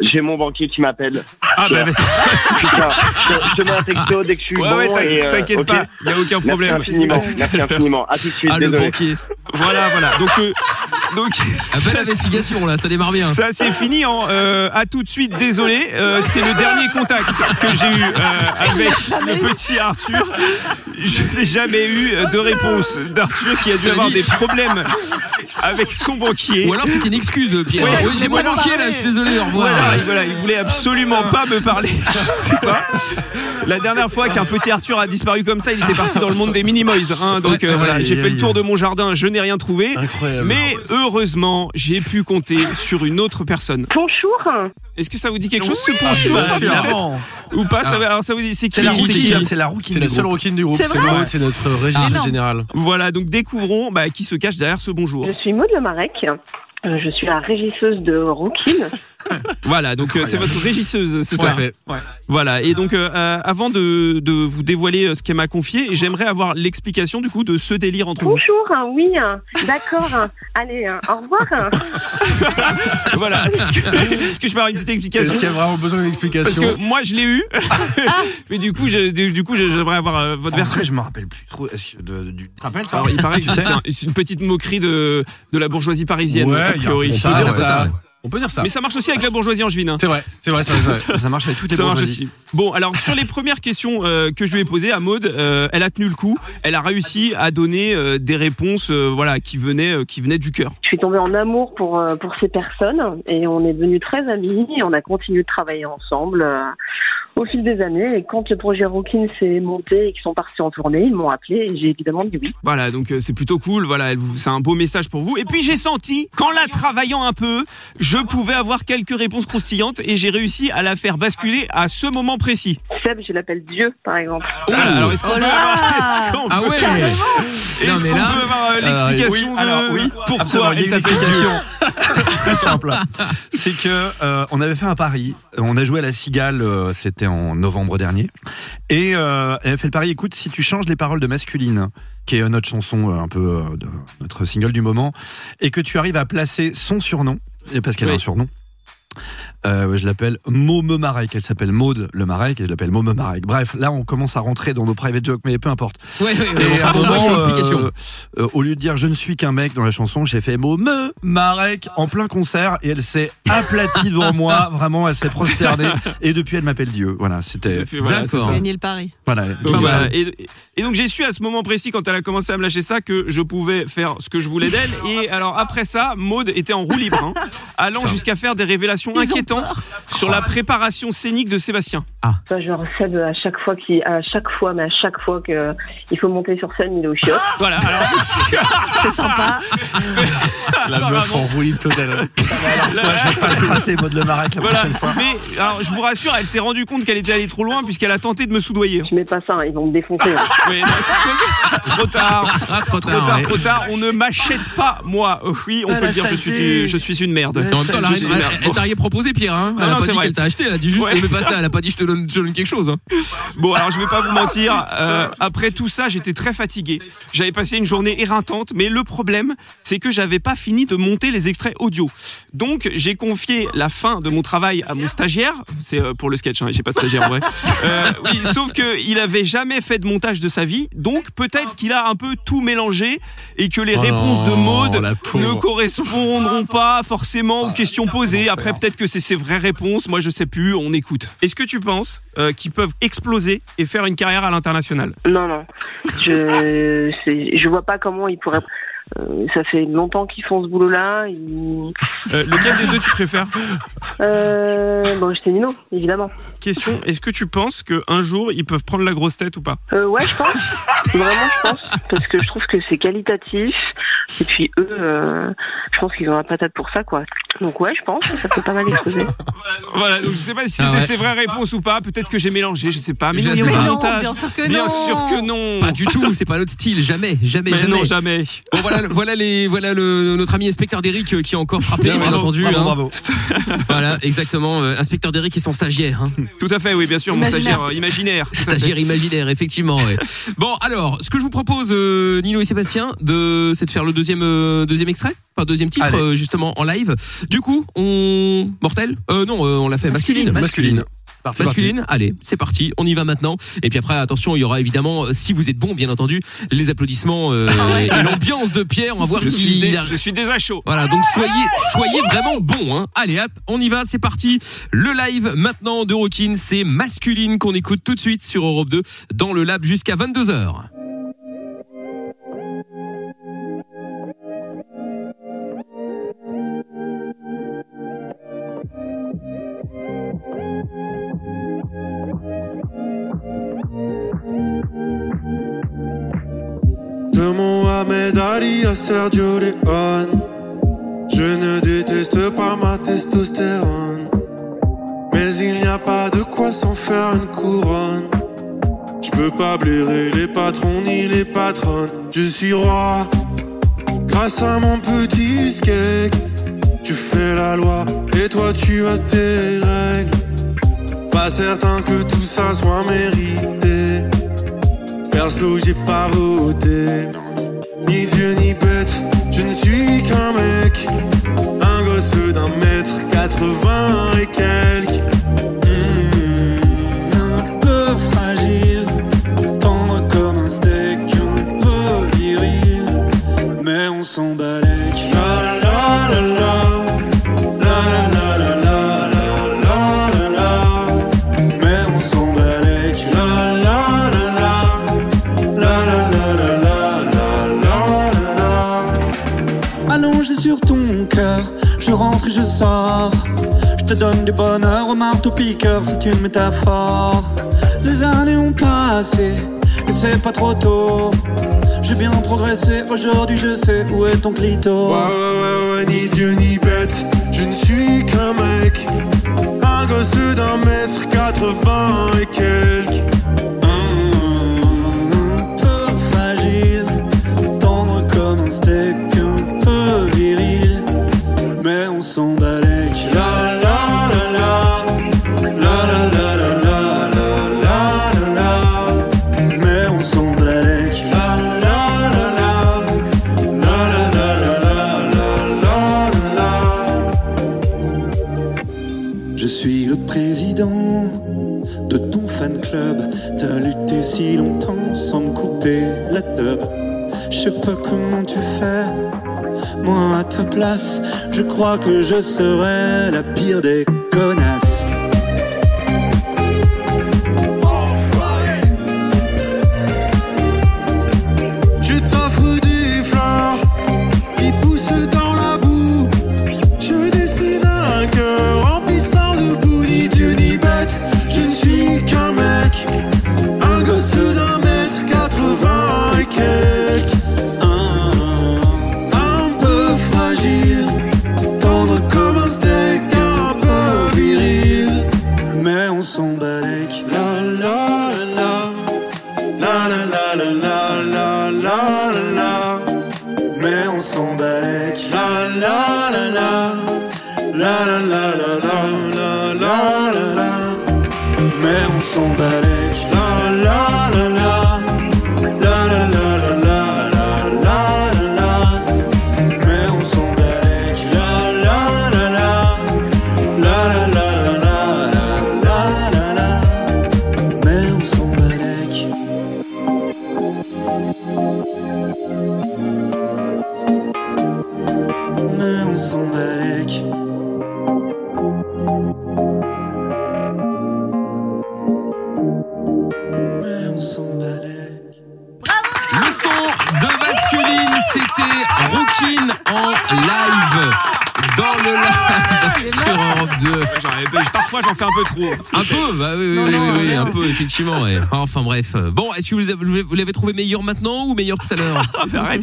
J'ai mon banquier qui m'appelle. ah bah, bah, c'est- Putain, je, je te mets un texto dès que je suis ouais, bon ouais, euh, t'inquiète ok. pas, y a aucun problème. Merci infiniment. Merci infiniment. À tout de suite. Ah, le banquier. Voilà, voilà. Donc, euh, donc, Ah, belle ça, investigation, là, ça démarre bien. Ça c'est fini en euh, à tout de suite désolé Euh, c'est le dernier contact que j'ai eu euh, avec le petit Arthur je n'ai jamais eu de réponse d'Arthur qui a dû avoir dit- des problèmes avec son banquier Ou alors c'était une excuse, Pierre. Ouais, oui, j'ai mon banquier là, je suis désolé, au revoir. voilà, il- voilà, il voulait absolument pas me parler. Je sais pas. La dernière fois qu'un petit Arthur a disparu comme ça, il était parti dans le monde des Minimoys. Hein, donc Ouais, euh, voilà, j'ai fait le tour de mon jardin, je n'ai rien trouvé. Incroyable. Mais heureusement, j'ai pu compter sur une autre personne. Bonjour. Est-ce que ça vous dit quelque chose ce Ah, poncho bah, ou pas ça, va- Alors ça vous dit c'est qui C'est la rouquine, c'est la rouquine C'est la du seule groupe. roquine du groupe. C'est vrai notre régisseur énorme. général. Voilà, donc découvrons bah, qui se cache derrière ce bonjour. Je suis Maud Lemarec. Euh, Je suis la régisseuse de Rookin. Voilà, donc euh, c'est votre régisseuse, c'est Tout à ça fait. Voilà, et donc euh, euh, avant de, de vous dévoiler ce qu'elle m'a confié, j'aimerais avoir l'explication du coup de ce délire entre vous. Bonjour, hein, oui, hein, d'accord. hein. Allez, hein, au revoir. hein. voilà, est-ce que, que je peux avoir une petite Est-ce explication qu'il y a vraiment besoin d'une Parce explication que moi je l'ai eu, mais du coup, je, du coup j'aimerais avoir euh, votre En version. vrai, je me rappelle plus trop. Tu te rappelles toi Alors il paraît que Tu sais c'est un- c'est une petite moquerie de, de la bourgeoisie parisienne, Ouais, a il y a un priori. peu On ça, ouais. On peut dire ça. Mais ça marche aussi avec la bourgeoisie angevine. hein. C'est vrai, c'est vrai. Ça marche avec toutes les Ça marche aussi. Bon, alors sur les premières questions euh, que je lui ai posées à Maude, euh, elle a tenu le coup. Elle a réussi à donner euh, des réponses, euh, voilà, qui venaient, euh, qui venaient du cœur. Je suis tombée en amour pour, euh, pour ces personnes et on est devenus très amis et on a continué de travailler ensemble euh, au fil des années. Et quand le projet Rookin s'est monté et qu'ils sont partis en tournée, ils m'ont appelé et j'ai évidemment dit oui. Voilà, donc euh, c'est plutôt cool. Voilà, c'est un beau message pour vous. Et puis j'ai senti qu'en la travaillant un peu, je pouvais avoir quelques réponses croustillantes et j'ai réussi à la faire basculer à ce moment précis. Seb, je l'appelle Dieu, par exemple. Voilà, alors est-ce qu'on Oh peut avoir, Ah ouais est-ce qu'on peut avoir euh, l'explication alors, oui, pourquoi Absolument, il y a elle une s'appelle Dieu explication très simple. C'est que euh, on avait fait un pari. On a joué à la Cigale, euh, c'était en novembre dernier, et euh, elle a fait le pari. Écoute, si tu changes les paroles de masculine, qui est euh, notre chanson euh, un peu euh, de notre single du moment, et que tu arrives à placer son surnom, et parce qu'elle a un surnom. Euh, je l'appelle Môme Marek. Elle s'appelle Maude Le Marek et je l'appelle Môme Marek. Bref, là, on commence à rentrer dans nos private jokes, mais peu importe. Ouais, ouais, ouais, Et à un moment, euh, euh, au lieu de dire je ne suis qu'un mec dans la chanson, j'ai fait mot me Marek en plein concert et elle s'est aplatie devant moi, vraiment elle s'est prosternée et depuis elle m'appelle Dieu. Voilà, c'était Et puis voilà, c'est. Gagner le pari. voilà. Donc, voilà. et, et donc j'ai su à ce moment précis quand elle a commencé à me lâcher ça que je pouvais faire ce que je voulais d'elle et alors après ça Maude était en roue libre hein, allant jusqu'à faire des révélations Ils ont sur la préparation scénique de Sébastien. Enfin, genre Seb, à chaque fois qu'il, à chaque fois, mais à chaque fois que il faut monter sur scène, il est au chiottes. Voilà, alors C'est sympa. La meuf en roue libre totale. je vais pas le rater, Maud Le Marek la voilà. prochaine fois. Mais alors je vous rassure, elle s'est rendue compte qu'elle était allée trop loin puisqu'elle a tenté de me soudoyer. Je mets pas ça, hein, ils vont me défoncer. hein. Oui, trop tard. Ah, trop Trop tard. tard, ouais. trop tard, on ne m'achète pas, moi. Euh, Oui, on Ah, peut dire, je suis, je suis une merde. En même temps, elle Je rien- elle. Hein. Non, Elle a non, pas dit qu'elle t'a acheté. Elle a dit juste Ouais. pas ça. Elle a pas dit je te donne, je te donne quelque chose. Hein. Bon, alors je vais pas vous mentir. euh, après tout ça, j'étais très fatigué. J'avais passé une journée éreintante, mais le problème, c'est que j'avais pas fini de monter les extraits audio. Donc, j'ai confié la fin de mon travail à mon stagiaire. C'est euh, pour le sketch, hein, j'ai pas de stagiaire en vrai. Euh, oui, sauf que il avait jamais fait de montage de sa vie, donc peut-être qu'il a un peu tout mélangé et que les Oh réponses de Maude ne correspondront pas forcément aux questions posées. Après, peut-être que c'est ses vraies réponses. Moi, je sais plus. On écoute. Est-ce que tu penses euh, qu'ils peuvent exploser et faire une carrière à l'international? Non, non. Je, je vois pas comment ils pourraient. euh, ça fait longtemps qu'ils font ce boulot-là. Ils... Euh, Lequel des deux tu préfères? Euh, bon, j'étais Nino, évidemment. Question est-ce que tu penses que un jour ils peuvent prendre la grosse tête ou pas? Ouais, je pense. Vraiment, je pense. Parce que je trouve que c'est qualitatif. Et puis eux, je pense qu'ils ont la patate pour ça, quoi. Donc ouais, je pense. Ça peut pas mal exploser. Voilà, donc je sais pas si Ah c'était ouais. ses vraies réponses ou pas. Peut-être que j'ai mélangé, je sais pas. Mais Je sais pas. de Non, montage. bien sûr que Bien non. sûr que non. Pas du tout. C'est pas notre style. Jamais, jamais, Mais jamais. non, jamais. Bon voilà, voilà les, voilà le, notre ami inspecteur d'Eric euh, qui a encore frappé, bien, bravo, entendu. bravo, hein. bravo. Voilà, exactement. euh, inspecteur d'Eric et son stagiaire. Hein. Tout à fait, oui, bien sûr, mon Imaginaire. stagiaire euh, imaginaire. Stagiaire imaginaire, effectivement. ouais. Bon, alors, ce que je vous propose, euh, Nino et Sébastien, de, c'est de faire le deuxième, euh, deuxième extrait, enfin deuxième titre, euh, justement en live. Du coup, on mortel? Euh, Non, euh, on l'a fait masculine. Masculine. C'est Masculine, allez, c'est parti, on y va maintenant. Et puis après, attention, il y aura évidemment, euh, si vous êtes bon, bien entendu, les applaudissements euh, et l'ambiance de Pierre. On va voir Je suis, dé- a- je suis déjà chaud. Voilà, donc soyez, soyez vraiment bons. Hein. Allez, hop, on y va, c'est parti. Le live maintenant de Rockin, c'est masculine qu'on écoute tout de suite sur Europe 2 dans le lab jusqu'à 22h. De Mohamed Ali à Sergio Leone. Je ne déteste pas ma testostérone. Mais il n'y a pas de quoi s'en faire une couronne. Je peux pas blairer les patrons ni les patronnes. Je suis roi Grâce à mon petit skate. Tu fais la loi et toi tu as tes règles. Pas certain que tout ça soit mérité. Perso, j'ai pas voté. Ni Dieu ni bête, je ne suis qu'un mec. Un gosse d'un mètre 80 Je te donne du bonheur au piqueur, c'est une métaphore. Les années ont passé, et c'est pas trop tôt. J'ai bien progressé, aujourd'hui je sais où est ton clito. Ouais, ouais, ouais, ni Dieu ni bête, je ne suis qu'un mec. Un gosse d'un mètre 80 et quelques. Je crois que je serais la pire des effectivement. ouais. Enfin bref. Bon, est-ce que vous l'avez- trouvé meilleur maintenant ou meilleur tout à l'heure Ah, ils,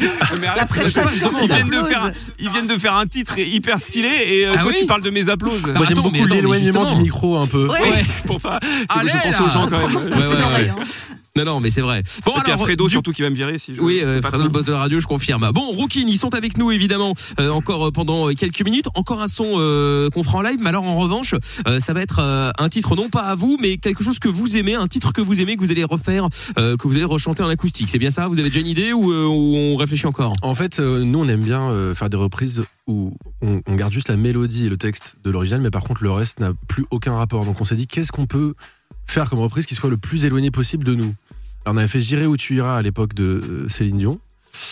viennent de faire, un titre hyper stylé et euh, Ah toi oui tu parles de mes applauses. Moi j'aime beaucoup l'éloignement du micro un peu. Ouais. Ouais. pour pas. Je, Allez, je pense là. aux gens quand même. Non, non, mais c'est vrai. Bon, alors, Fredo du surtout qui va me virer si je Oui, euh, Fredo, le boss de la radio, je confirme. Bon, Rookin, ils sont avec nous évidemment euh, encore euh, pendant quelques minutes. Encore un son euh, qu'on fera en live, mais alors en revanche, euh, ça va être euh, un titre non pas à vous, mais quelque chose que vous aimez, un titre que vous aimez, que vous allez refaire, euh, que vous allez rechanter en acoustique. C'est bien ça? Vous avez déjà une idée ou, euh, ou on réfléchit encore? En fait, euh, nous on aime bien euh, faire des reprises où on, on garde juste la mélodie et le texte de l'original, mais par contre le reste n'a plus aucun rapport. Donc on s'est dit qu'est-ce qu'on peut faire comme reprise qui soit le plus éloigné possible de nous. Alors on avait fait J'irai où tu iras à l'époque de euh, Céline Dion,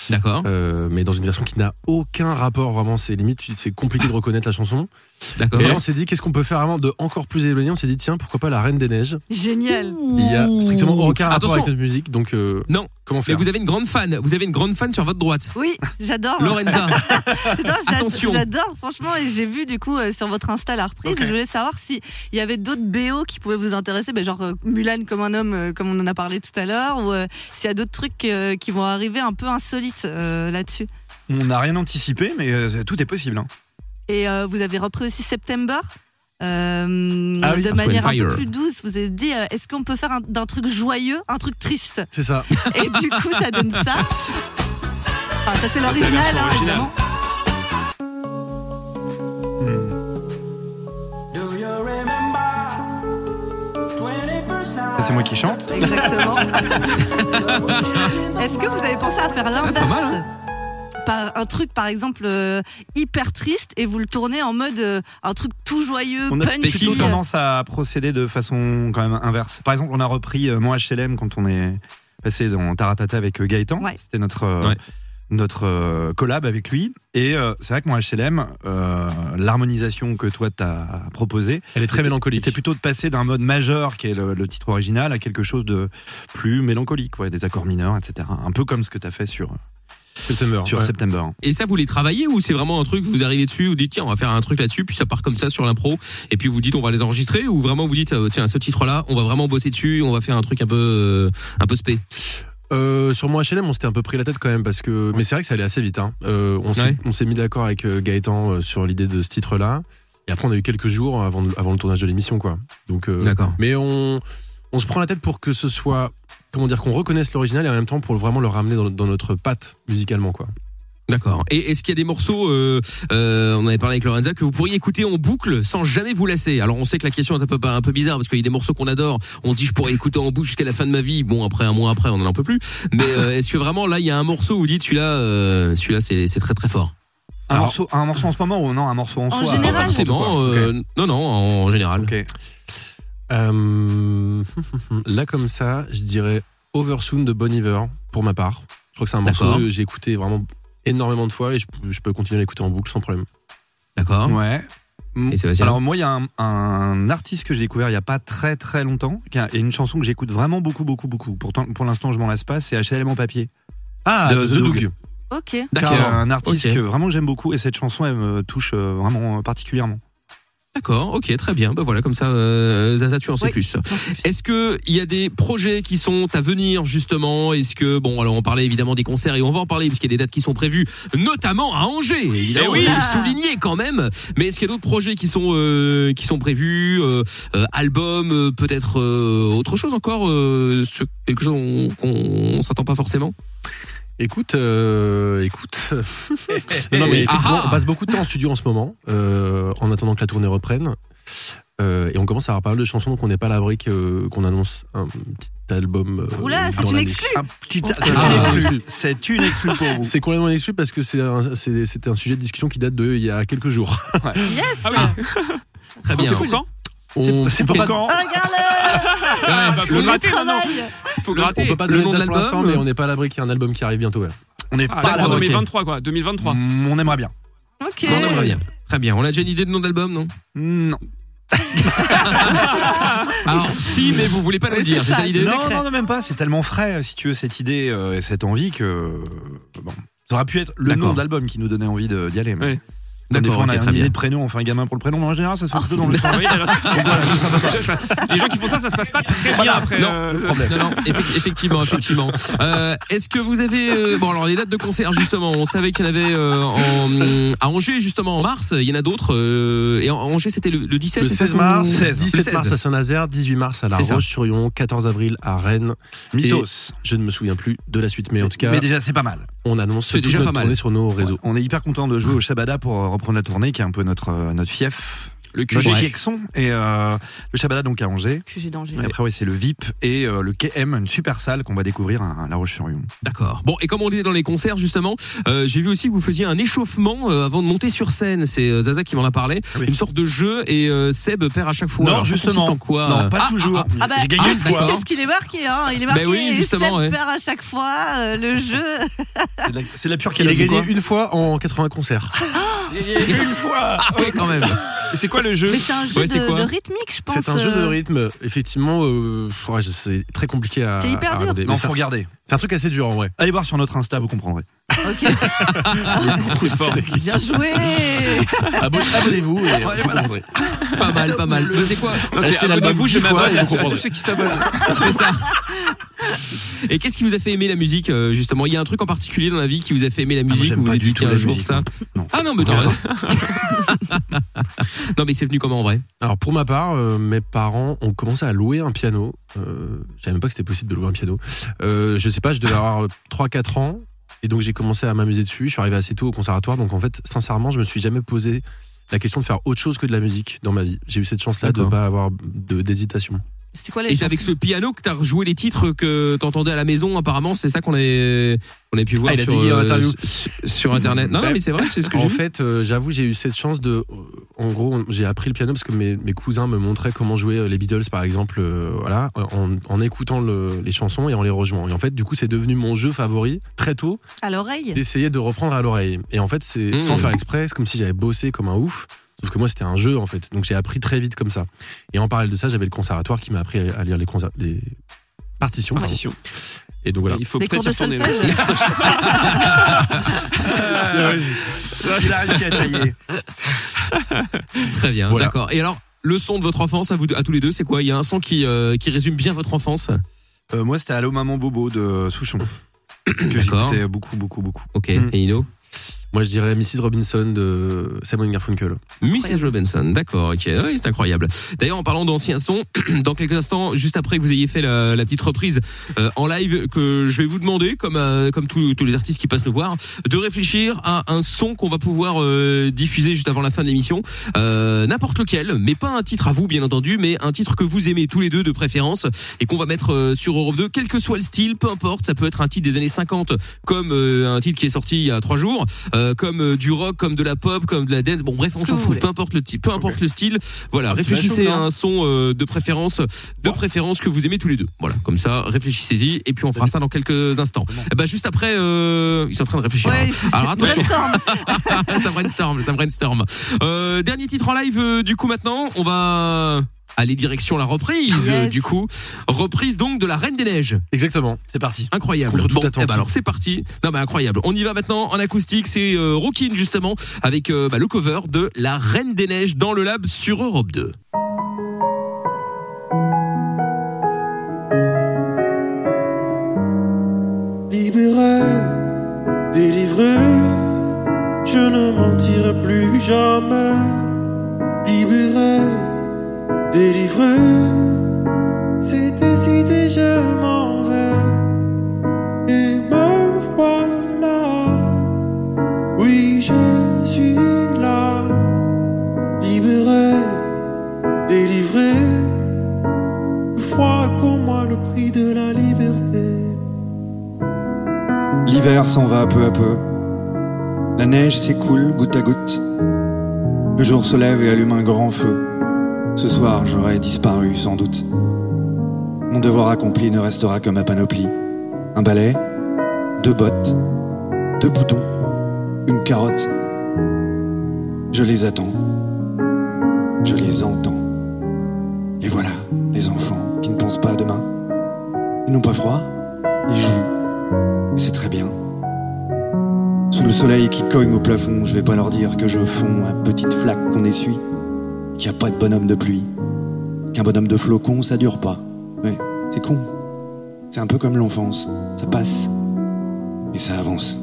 D'accord, euh, mais dans une version qui n'a aucun rapport vraiment. C'est limite, c'est compliqué de reconnaître la chanson. D'accord. Et là on s'est dit qu'est-ce qu'on peut faire vraiment de encore plus éloigné? On s'est dit tiens pourquoi pas la Reine des Neiges? Génial. Il y a strictement aucun rapport Attention, avec notre musique, donc euh, Non, comment mais faire vous avez une grande fan. Vous avez une grande fan sur votre droite. Oui, j'adore. Lorenza. Non, j'ad- Attention. J'adore, franchement, et j'ai vu du coup euh, sur votre Insta la reprise. Ok. et Je voulais savoir s'il y avait d'autres BO qui pouvaient vous intéresser, ben, genre euh, Mulan comme un homme, euh, comme on en a parlé tout à l'heure, ou euh, s'il y a d'autres trucs euh, qui vont arriver un peu insolites euh, là-dessus. On n'a rien anticipé, mais euh, tout est possible. hein. Et euh, vous avez repris aussi September. euh, Ah oui, de manière un peu plus douce, vous avez dit euh, est-ce qu'on peut faire un- d'un truc joyeux un truc triste? C'est ça. Et du coup, ça donne ça. Enfin, ça, c'est l'original, hein, évidemment. Ça, c'est moi qui chante. Exactement. Est-ce que vous avez pensé à faire l'inverse? Par un truc par exemple euh, hyper triste et vous le tournez en mode euh, un truc tout joyeux, On a punchy. plutôt tendance à procéder de façon quand même inverse. Par exemple, on a repris euh, Mon HLM quand on est passé dans Taratata avec euh, Gaëtan. Ouais. C'était notre euh, Ouais. notre euh, collab avec lui. Et euh, c'est vrai que Mon HLM, euh, l'harmonisation que toi t'as proposée, Elle est très mélancolique. c'était plutôt de passer d'un mode majeur qui est le, le titre original à quelque chose de plus mélancolique, ouais, des accords mineurs, etc. Un peu comme ce que t'as fait sur September. sur ouais. September. Et ça, vous les travaillez ou c'est vraiment un truc, vous arrivez dessus, vous dites tiens, on va faire un truc là-dessus, puis ça part comme ça sur l'impro, et puis vous dites on va les enregistrer, ou vraiment vous dites euh, tiens, ce titre-là, on va vraiment bosser dessus, on va faire un truc un peu, euh, un peu spé. Euh, sur mon HLM, on s'était un peu pris la tête quand même parce que, mais c'est vrai que ça allait assez vite. Hein. Euh, on s'est Ouais. on s'est mis d'accord avec Gaëtan sur l'idée de ce titre-là. Et après, on a eu quelques jours avant, avant le tournage de l'émission, quoi. Donc, euh, D'accord. Mais on, on se prend la tête pour que ce soit, comment dire, qu'on reconnaisse l'original et en même temps pour vraiment le ramener dans, dans notre patte musicalement, quoi. D'accord. Et est-ce qu'il y a des morceaux, euh, euh, on avait parlé avec Lorenza, que vous pourriez écouter en boucle sans jamais vous lasser? Alors on sait que la question est un peu, un peu bizarre parce qu'il y a des morceaux qu'on adore, on se dit je pourrais écouter en boucle jusqu'à la fin de ma vie. Bon après un mois après on en peut plus. Mais euh, est-ce que vraiment là il y a un morceau où vous dites celui-là, euh, celui-là c'est c'est très très fort? Un, morceau, un morceau en ce moment ou non Un morceau en, En soi? général. Pas forcément. euh, Non non en général. Ok. Euh, là, comme ça, je dirais Oversoon de Bon Iver, pour ma part. Je crois que c'est un morceau que j'ai écouté vraiment énormément de fois et je, peux- je peux continuer à l'écouter en boucle sans problème. D'accord. Ouais. Et Sébastien Alors moi, il y a un, un artiste que j'ai découvert il y a pas très très longtemps, qui a- et une chanson que j'écoute vraiment beaucoup beaucoup beaucoup. Pourtant, pour l'instant, je m'en lasse pas. C'est HLM en papier. Ah, de The The Doug. Doug. Ok. D'accord. un artiste que vraiment que j'aime beaucoup et cette chanson elle me touche euh, vraiment euh, particulièrement. D'accord, ok, très bien. Ben voilà, comme ça, euh, Zaza, tu en sais Oui. plus. Est-ce que il y a des projets qui sont à venir justement? Est-ce que bon, alors on parlait évidemment des concerts et on va en parler parce qu'il y a des dates qui sont prévues, notamment à Angers. Évidemment, Eh oui. le souligner quand même. Mais est-ce qu'il y a d'autres projets qui sont euh, qui sont prévus euh, euh, Albums, euh, peut-être euh, autre chose encore, euh, quelque chose qu'on qu'on s'attend pas forcément? Écoute, euh, écoute. non, non, mais Ah ah. on passe beaucoup de temps en studio en ce moment, euh, en attendant que la tournée reprenne. Euh, et on commence à avoir pas mal de chansons, donc on n'est pas à l'abri que- qu'on annonce un petit album. euh, Oula, c'est dans une l'année. exclue. Un petit, Ah, c'est une exclue. C'est une exclue pour vous. C'est complètement exclu parce que c'est un, c'est- c'était un sujet de discussion qui date de il y a quelques jours. Yes Ah oui. Très bien. C'est On, C'est on pas- quand Ah, le gratter maintenant. Faut on gratter. peut pas Le donner nom de date pour l'instant, mais on n'est pas à l'abri qu'il y ait un album qui arrive bientôt. Ouais. On n'est Ah, pas là. ok. 2023 quoi, 2023. Mm, On aimerait bien. Ok. On aimerait bien. Très bien. On a déjà une idée de nom d'album, non? Non. Alors, si, mais vous voulez pas nous le dire, c'est ça l'idée? Non, non, non, même pas. C'est tellement frais, si tu veux, cette idée euh, et cette envie que. euh, Bon. Ça aurait pu être le nom de l'album qui nous donnait envie d'y aller. mais- D'accord, on a une idée bien. de prénom, on fait un gamin pour le prénom, mais en général, ça se fait plutôt dans le ça- Les gens qui font ça, ça se passe pas très bien après. Non, euh, Non, non, effe- effectivement, effectivement. Euh, Est-ce que vous avez euh, bon alors les dates de concert justement, on savait qu'il y en avait euh, en, à Angers justement en mars, il y en a d'autres euh, et en Angers c'était le, le 17 Le c'est ça 16 qu'on- mars, 16. 17 Le mars 16. à Saint-Nazaire, 18 mars à La. Roche-sur-Yon, 14 avril à Rennes. Mythos. Je ne me souviens plus de la suite, mais en tout cas, Mais déjà, c'est pas mal. on annonce C'est déjà pas mal. sur nos réseaux. On est hyper content de jouer au Shabada pour reprendre la tournée, qui est un peu notre, euh, notre fief. Le QG. Et euh, le Shabada, donc à Angers. QG d'Angers. Et après, oui, c'est le VIP et euh, le KM, une super salle qu'on va découvrir à, à La Roche-sur-Yon. D'accord. Bon et comme on est dans les concerts justement, euh, j'ai vu aussi que vous faisiez un échauffement euh, avant de monter sur scène. C'est euh, Zaza qui m'en a parlé. Oui. Une sorte de jeu et euh, Seb perd à chaque fois. Non, Alors, justement. en quoi Non, pas ah, toujours. ah, Ah bah, J'ai gagné ah, une fois. C'est ce qu'il est marqué, hein. Il est marqué. Ben oui, justement, Seb ouais. perd à chaque fois euh, le jeu. C'est de la- de la pure Il a qualité. gagné une fois en 80 concerts. une fois. ah oui quand même. Et c'est quoi le jeu Mais c'est un jeu Ouais, de, quoi de rythmique, je pense. C'est un jeu de euh, rythme. Effectivement, euh, ouais, je- c'est très compliqué à. C'est hyper à dur. regarder. Non, Mais faut regarder. C'est un truc assez dur en vrai. Allez voir sur notre Insta, vous comprendrez. Ok. Bien joué. Abo- Abonnez-vous et vous comprendrez. Pas mal, pas mal. Mais c'est quoi Non, c'est Achetez l'album abonnez-vous, je 10 fois m'abonne et à vous tous comprendrez. ceux qui s'abonnent. C'est ça. Et qu'est-ce qui vous a fait aimer la musique euh, justement? Il y a un truc en particulier dans la vie qui vous a fait aimer la moi, musique j'aime Vous vous pas êtes du dit tout la jour musique, ça Non. Ah non mais t'as raison. Non mais c'est venu comment en vrai? Alors pour ma part, euh, mes parents ont commencé à louer un piano. Euh, je savais même pas que c'était possible de louer un piano. Euh, je sais pas, je devais avoir 3-4 ans. Et donc j'ai commencé à m'amuser dessus. Je suis arrivé assez tôt au conservatoire. Donc en fait, sincèrement, je me suis jamais posé la question de faire autre chose que de la musique dans ma vie. J'ai eu cette chance-là de D'accord. pas avoir d'hésitation. C'était quoi les Et c'est avec ce piano que t'as rejoué les titres que t'entendais à la maison apparemment. C'est ça qu'on a, on pu voir Ah, sur, euh, interview. sur, sur internet. Non, non mais c'est vrai, c'est ce que j'ai en fait, euh, j'avoue, j'ai eu cette chance de. euh, En gros, j'ai appris le piano parce que mes, mes cousins me montraient comment jouer les Beatles, par exemple, euh, voilà, en, en écoutant le- les chansons et en les rejoignant. Et en fait, du coup, c'est devenu mon jeu favori très tôt À l'oreille? d'essayer de reprendre à l'oreille. Et en fait, c'est Mmh. sans faire exprès, c'est comme si j'avais bossé comme un ouf. Sauf que moi, c'était un jeu, en fait. Donc, j'ai appris très vite comme ça. Et en parallèle de ça, j'avais le conservatoire qui m'a appris à, lire les, partitions. pardon. Partition. Et donc, voilà. Il faut peut-être y retourner. Il a réussi à tailler. Très bien, Voilà. d'accord. Et alors, le son de votre enfance à vous deux- à tous les deux, c'est quoi? Il y a un son qui euh, qui résume bien votre enfance? Euh, moi, c'était Allô Maman Bobo de Souchon. que D'accord. j'écoutais beaucoup, beaucoup, beaucoup. Ok. Mm. Et Ino? Moi, je dirais Mrs. Robinson de Simon Garfunkel. Mrs. Robinson, d'accord, ok, oui, c'est incroyable. D'ailleurs, en parlant d'anciens sons, dans quelques instants, juste après que vous ayez fait la, la petite reprise euh, en live, que je vais vous demander, comme euh, comme tous tous les artistes qui passent nous voir, de réfléchir à un son qu'on va pouvoir euh, diffuser juste avant la fin de l'émission, euh, n'importe lequel, mais pas un titre à vous, bien entendu, mais un titre que vous aimez tous les deux de préférence et qu'on va mettre euh, sur Europe 2, quel que soit le style, peu importe, ça peut être un titre des années 50, comme euh, un titre qui est sorti il y a trois jours, euh, comme euh, du rock, comme de la pop, comme de la dance. Bon, bref, on s'en fout. Peu importe le type, peu importe le style. Voilà, réfléchissez chaud, à un son euh, de préférence, de préférence que vous aimez tous les deux. Voilà, comme ça, réfléchissez-y et puis on fera ça dans quelques instants. Et ben juste après, euh, ils sont en train de réfléchir. Ouais. hein. Alors attention, Brainstorm. ça brainstorm, ça brainstorm. Euh, dernier titre en live euh, du coup maintenant, on va aller direction la reprise Yes. euh, du coup, reprise donc de la Reine des Neiges. Exactement. C'est parti. Incroyable. Bon, eh ben alors c'est parti. Non mais incroyable. On y va maintenant en acoustique. C'est euh, Rockin justement avec euh, bah, le cover de La Reine des Neiges dans le lab sur Europe 2. Libéré, délivré, je ne mentirai plus jamais délivré. C'est décidé, je m'en vais. Et me voilà. Oui, je suis là. Libéré, délivré. Le froid pour moi le prix de la liberté. L'hiver s'en va peu à peu. La neige s'écoule goutte à goutte. Le jour se lève et allume un grand feu. Ce soir, j'aurai disparu sans doute. Mon devoir accompli ne restera que ma panoplie. Un balai, deux bottes, deux boutons, une carotte. Je les attends. Je les entends. Et voilà, les enfants qui ne pensent pas à demain. Ils n'ont pas froid, ils jouent. Et c'est très bien. Sous le soleil qui cogne au plafond, je vais pas leur dire que je fonds à petite flaque qu'on essuie, qu'il n'y a pas de bonhomme de pluie, qu'un bonhomme de flocon ça dure pas. Ouais, c'est con. C'est un peu comme l'enfance, ça passe et ça avance.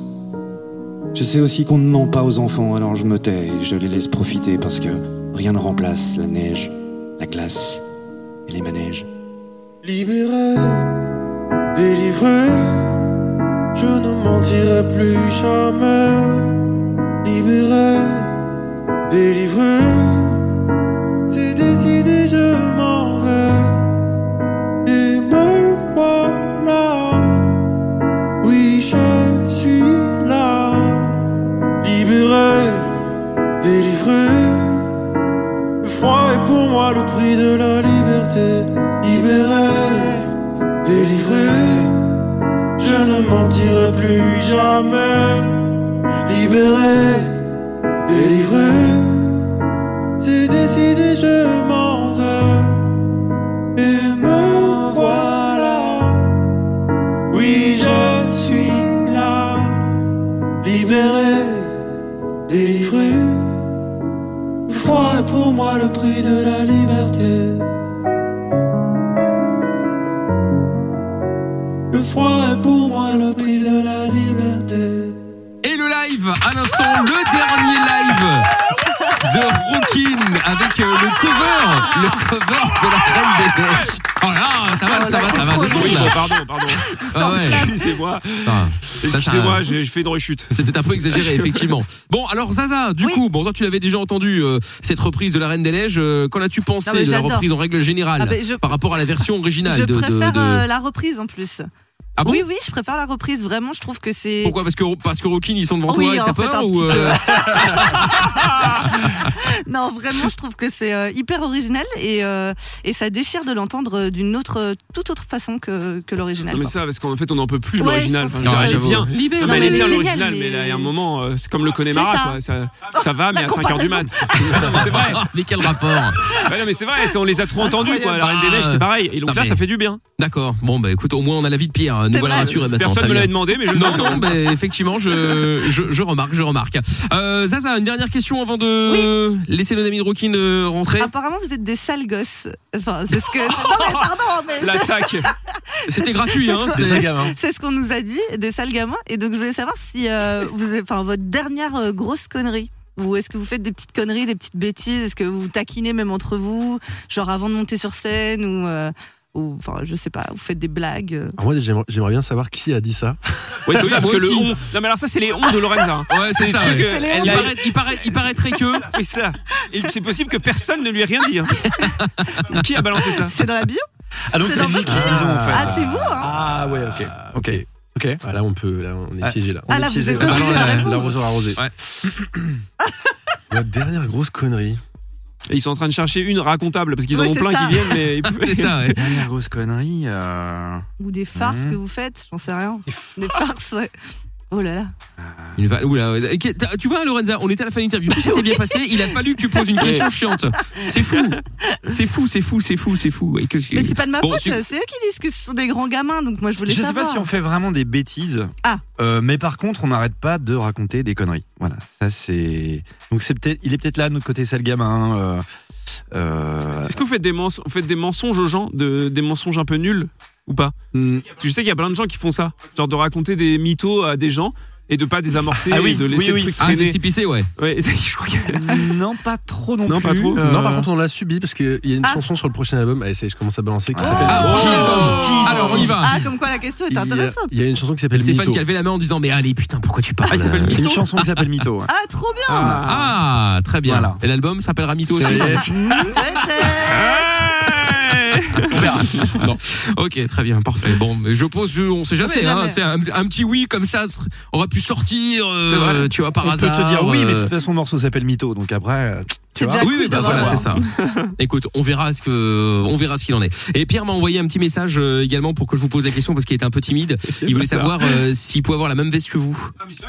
Je sais aussi qu'on ne ment pas aux enfants, alors je me tais et je les laisse profiter parce que rien ne remplace la neige, la glace et les manèges. Libéré, délivré, je ne mentirai plus jamais. Libéré, délivré, le prix de la liberté. Libéré, délivré, je ne mentirai plus jamais. Libéré, délivré, c'est décidé, je m'en vais. Et me voilà, oui, je suis là. Libéré, délivré, froid pour moi le prix de la liberté. Cover, le cover de la Reine des Neiges. Oh là, ça va, ça va, ça va. deux secondes, Oui, pardon, pardon. Ah ouais. Excusez-moi. Ah, ça, ça- Excusez-moi, j'ai j'ai fait une rechute. C'était un peu exagéré, effectivement. Bon, alors Zaza, du coup, bon, toi tu l'avais déjà entendu euh, cette reprise de la Reine des Neiges. euh, Qu'en as-tu pensé de la reprise en règle générale Ah, je- par rapport à la version originale Je de, de- préfère de- euh, la reprise en plus. Ah bon oui, oui, je préfère la reprise. Vraiment, je trouve que c'est. Pourquoi? Parce que parce que Rockin ils sont devant Oui, toi et t'as peur ou euh, non, vraiment, je trouve que c'est euh, hyper original et, euh, et ça déchire de l'entendre d'une autre, toute autre façon que, que l'original. Non mais ça parce qu'en fait on n'en peut plus Ouais, l'original. Enfin, j'avoue. bien. Libéré. Non, mais mais elle est bien l'original, mais là il y a un moment, c'est comme le Connemara ça. quoi. Ça, ça va, mais à 5h du mat. c'est vrai. mais quel rapport? Ouais, non, mais c'est vrai, on les a trop entendus quoi. La Reine des Neiges c'est pareil. Et donc là ça fait du bien. D'accord. Bon bah écoute, au moins on a la vie de Pierre. Nous C'est voilà vrai. rassurés maintenant. Personne très me l'avait demandé, mais je Non, non, effectivement, je, je, je remarque, je remarque. Euh, Zaza, une dernière question avant de laisser nos amis de Rockin euh, rentrer. Apparemment, vous êtes des sales gosses. Enfin, c'est ce que. Non, mais pardon, mais. L'attaque. C'était gratuit, hein. c'est- c'est- C'est ce qu'on nous a dit, des sales gamins. Et donc, je voulais savoir si euh, vous, avez- enfin, votre dernière euh, grosse connerie. Ou est-ce que vous faites des petites conneries, des petites bêtises? Est-ce que vous vous taquinez même entre vous, genre avant de monter sur scène ou, euh, ou enfin, je sais pas, vous faites des blagues euh. Alors moi, j'aimerais j'aimerais bien savoir qui a dit ça. Oui, c'est Oui, parce que le on. Non, mais alors ça, c'est les ondes de Lorenza. Ouais, c'est ça. trucs, ouais. elle il, paraît- il, paraît- il paraîtrait que. Oui, ça. Et c'est possible que personne ne lui ait rien dit. hein. Donc, Qui a balancé ça C'est dans la bio Ah donc C'est en fait. Ah, c'est vous, hein Ah ouais, ok. Ok. Ok. Ah, là, on peut, là, on est Ah. piégé là. Ah, là, est vous piégé, êtes là. Ah, arrosé. Ouais. Notre dernière grosse connerie. Et Ils sont en train de chercher une racontable parce qu'ils en ont plein ça. qui viennent, mais C'est ça, ouais. Dernière grosse connerie. euh, Ou des farces Mhm. que vous faites J'en sais rien. Des farces, ouais. Oh là là. Une va- t'as- Tu vois, Lorenza, on était à la fin de l'interview. Tout s'était bien passé. Il a fallu que tu poses une question chiante. C'est fou. C'est fou, c'est fou, c'est fou, c'est fou. Et que- Mais c'est pas de ma Bon, faute, c'est- eux qui disent que ce sont des grands gamins, donc moi je voulais Je sais savoir. pas si on fait vraiment des bêtises. Ah. Euh, mais par contre, on n'arrête pas de raconter des conneries. Voilà, ça c'est. Donc c'est peut-être, il est peut-être là de notre côté sale gamin. Euh, euh, Est-ce que vous faites des, mens- vous faites des mensonges aux gens, de, des mensonges un peu nuls? Ou pas hmm, Je sais qu'il y a plein de gens qui font ça, genre de raconter des mythos à des gens et de pas désamorcer Ah oui, et de laisser oui, oui. le truc Ah, traîner. cipicés, ouais. Ouais, je crois que- non, pas trop non, Non, plus. pas trop. Euh, Non, par contre, on l'a subi parce qu'il y a une Ah. chanson sur le prochain album. Allez, ça je commence à balancer. Qui Ah. s'appelle. Ah, Oh. Alors, on y va. Ah, comme quoi la question est Il y, a, intéressante. il y a une chanson qui s'appelle Stéphane Mytho. qui a levé la main en disant Mais allez, putain, pourquoi tu parles Ah, il s'appelle euh, C'est une chanson qui s'appelle Mytho. Ah, trop bien Ah. Ah, très bien. Voilà. Et l'album s'appellera Mytho aussi. Ça y est. Peut-être. Ouais On verra. Non. Ok, très bien, parfait. Bon, mais je pose, on sait jamais. sait hein, jamais. tu sais, un, un petit oui comme ça, on aurait pu sortir. euh, tu vois par On hasard. peut te dire oui, mais de euh, toute façon, le morceau s'appelle Mytho, donc après, euh, tu C'est vois. déjà oui, cool bah voilà, c'est ça. Écoute, on verra ce que, on verra ce qu'il en est. Et Pierre m'a envoyé un petit message euh, également pour que je vous pose la question parce qu'il était un peu timide. Il voulait savoir euh, s'il pouvait avoir la même veste que vous.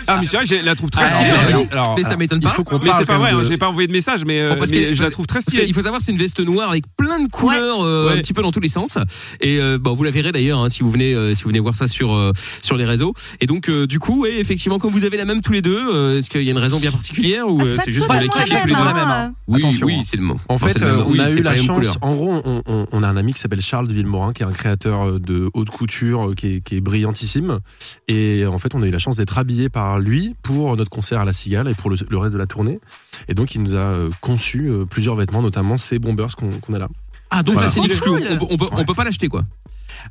Ah, mais c'est vrai, je la trouve très Ah, stylée. bah, la veste. Mais ça m'étonne il pas. faut qu'on Mais c'est pas quand vrai, même hein, de- j'ai pas envoyé de message, mais, euh, Bon, parce mais que- je la trouve très stylée. qu'il faut savoir, c'est une veste noire avec plein de couleurs, euh, Ouais. un petit peu dans tous les sens. Et euh, bon, vous la verrez d'ailleurs hein, si vous venez, euh, si vous venez voir ça sur euh, sur les réseaux. Et donc, euh, du coup, ouais, effectivement, comme vous avez la même tous les deux, euh, est-ce qu'il y a une raison bien particulière ou Ah, c'est juste que vous la totalement kiffez tous les la deux même, hein. Oui, Attention, oui, hein. c'est le mot. En Non, fait, euh, on oui, a eu la chance. En gros, on, on- on a un ami qui s'appelle Charles de Villemorin, qui est un créateur euh, de haute couture, euh, qui est, qui est brillantissime. Et en fait, on a eu la chance d'être habillé par lui pour notre concert à la Cigale et pour le, le reste de la tournée. Et donc, il nous a conçu plusieurs vêtements, notamment ces bombers qu'on a là. Ah, donc Voilà. ça c'est. Cool. On, peut- on peut, on Ouais. peut pas l'acheter quoi.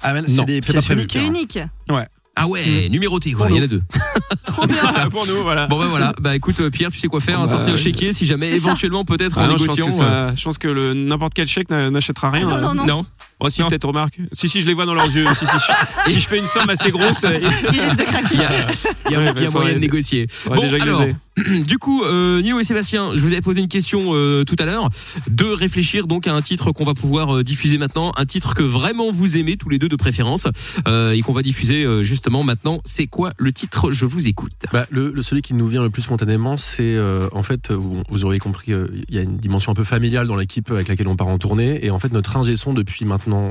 Ah, Non, c'est des pièces uniques. C'est hein. Ah ouais, numéroté quoi. Il y en a deux. Trop bien. C'est ça. pour nous, voilà. Bon ben voilà. Bah écoute euh, Pierre, tu sais quoi faire, hein, Bah, sortir le chéquier si jamais éventuellement peut-être Ah en non, je pense négociant. que, euh, ça- je pense que le- n'importe quel chèque n'a- n'achètera rien. Ah, non, non, non. Non. Oh, si, peut-être, remarque. Si, si, je les vois dans leurs yeux. si, si, je- si je fais une somme assez grosse, euh, Il risque de craquer. Il y a, il y a- Ouais, il y a bah, moyen de négocier. Bon déjà alors. du coup, euh, Nino et Sébastien, je vous avais posé une question euh, tout à l'heure, de réfléchir donc à un titre qu'on va pouvoir euh, diffuser maintenant, un titre que vraiment vous aimez tous les deux de préférence euh, et qu'on va diffuser euh, justement maintenant. C'est quoi le titre? Je vous écoute. Bah, le, le- celui qui nous vient le plus spontanément, c'est euh, en fait, vous, vous auriez compris, euh, il y a une dimension un peu familiale dans l'équipe avec laquelle on part en tournée. Et en fait, notre ingé son depuis maintenant,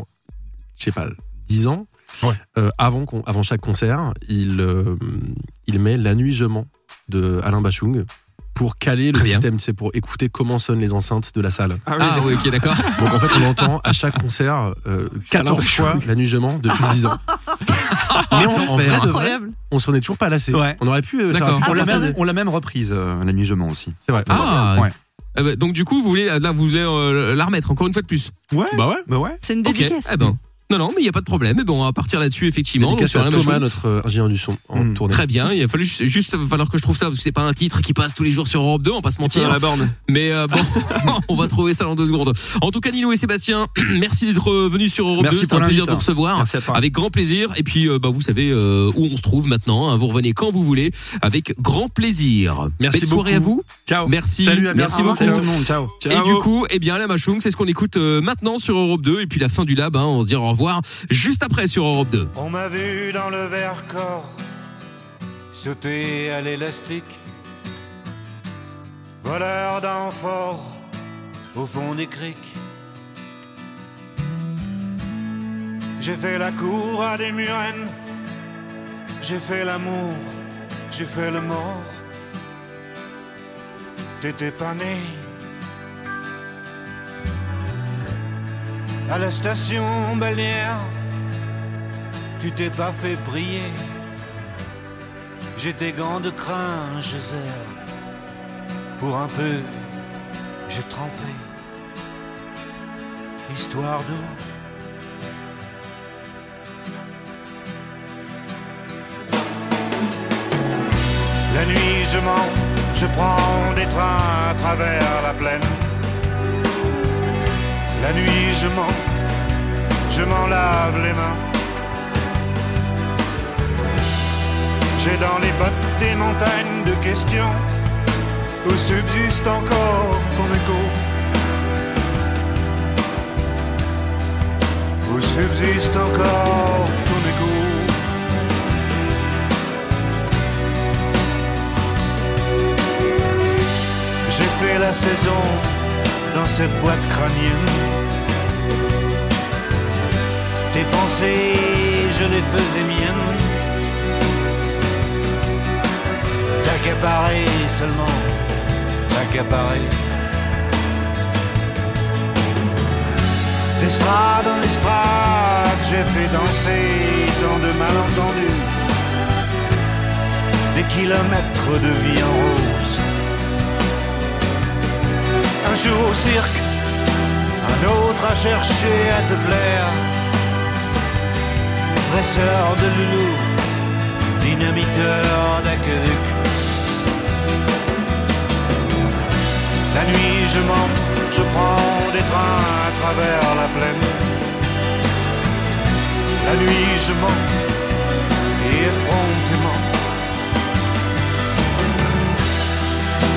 je sais pas, 10 ans, Ouais. euh, avant, qu'on- avant chaque concert, il, euh, il met La nuit je mens de Alain Bachung pour caler le Très système, c'est pour écouter comment sonnent les enceintes de la salle. Ah oui. Ah oui, ok, d'accord. Donc en fait, on entend à chaque concert euh, 14 Alain fois La nuit je mens depuis 10 ans. Mais on, en vrai, de vrai, Incroyable. on s'en est toujours pas lassé. Ouais. On aurait pu. euh, ça D'accord. On l'a même, reprise, euh, aussi. C'est vrai. Ah. Ouais. Eh ben, donc du coup, vous voulez là, vous voulez euh, la remettre encore une fois de plus. Ouais. Bah ouais. Bah ouais. C'est une dédicace. Eh ben. Non, non, mais il y a pas de problème. Eh ben, on va partir là-dessus effectivement. donc, même Thomas, notre euh, ingénieur du son en Mm. tournée. Très bien, il a fallu juste, falloir que je trouve ça parce que c'est pas un titre qui passe tous les jours sur Europe 2, on va pas se mentir. la borne. Mais euh, bon, on va trouver ça dans deux secondes. En tout cas, Nino et Sébastien, merci d'être venus sur Europe Merci 2, c'était pour un plaisir de vous recevoir. Merci à toi. Avec grand plaisir. Et puis, euh, bah, vous savez euh, où on se trouve maintenant. hein. Vous revenez quand vous voulez, avec grand plaisir. Merci Belle soirée à beaucoup. vous. Ciao. Merci. Salut, à merci bientôt. beaucoup. Salut tout le monde. Ciao. Et du coup, eh bien, la Machung, c'est ce qu'on écoute euh, maintenant sur Europe 2. Et puis la fin du lab, hein, on se dit au revoir juste après sur Europe 2. On m'a vu dans le Vercors sauter à l'élastique, voleur d'amphores au fond des criques. J'ai fait la cour à des murennes, j'ai fait l'amour, j'ai fait le mort. T'étais pas né. À la station balnéaire, tu t'es pas fait briller. J'ai des gants de crin, zère. Pour un peu, j'ai trempé. Histoire d'eau. La nuit, je mens, je prends des trains à travers la plaine. La nuit, je mens, je m'en lave les mains. J'ai dans les bottes des montagnes de questions où subsiste encore ton écho? Où subsiste encore ton écho? J'ai fait la saison dans cette boîte crânienne. Tes pensées, je les faisais miennes. T'accaparer seulement, t'accaparer. D'estrade en estrade, j'ai fait danser tant de malentendus. Des kilomètres de vie en rose. Un jour au cirque, un autre à chercher à te plaire. Presseur de loulou, dynamiteur d'aqueduc. La nuit, je mens, je prends des trains à travers la plaine. La nuit je mens et effrontément.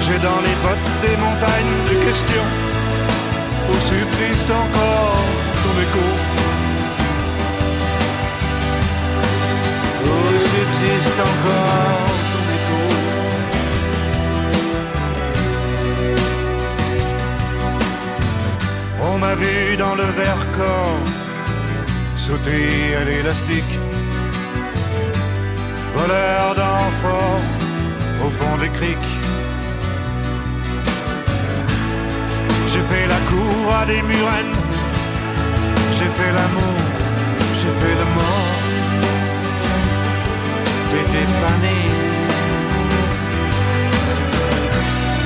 Dans les bottes des montagnes de questions où subsiste encore ton écho. Où subsiste encore ton écho. On m'a vu dans le verre corps sauter à l'élastique. Voleur d'enfort au fond des criques. J'ai fait la cour à des murennes. J'ai fait l'amour, j'ai fait le mort. T'étais pas.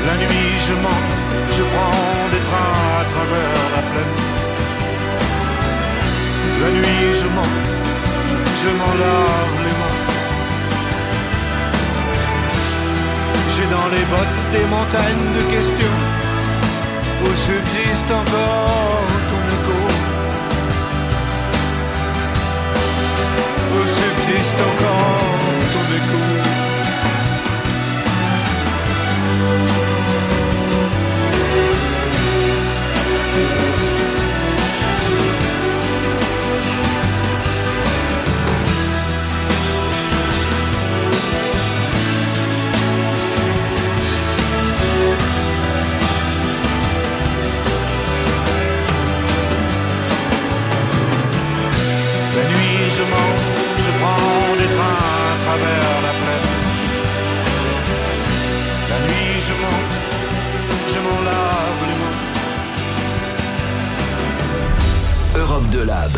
La nuit je mens, je prends des trains à travers la plaine. La nuit je mens, je m'en lave les mains. J'ai dans les bottes des montagnes de questions où subsiste encore ton écho. Où subsiste encore ton écho. Je mens, je prends des trains à travers la plaine. La nuit je mens, je m'en lave les mains. Europe de Lab.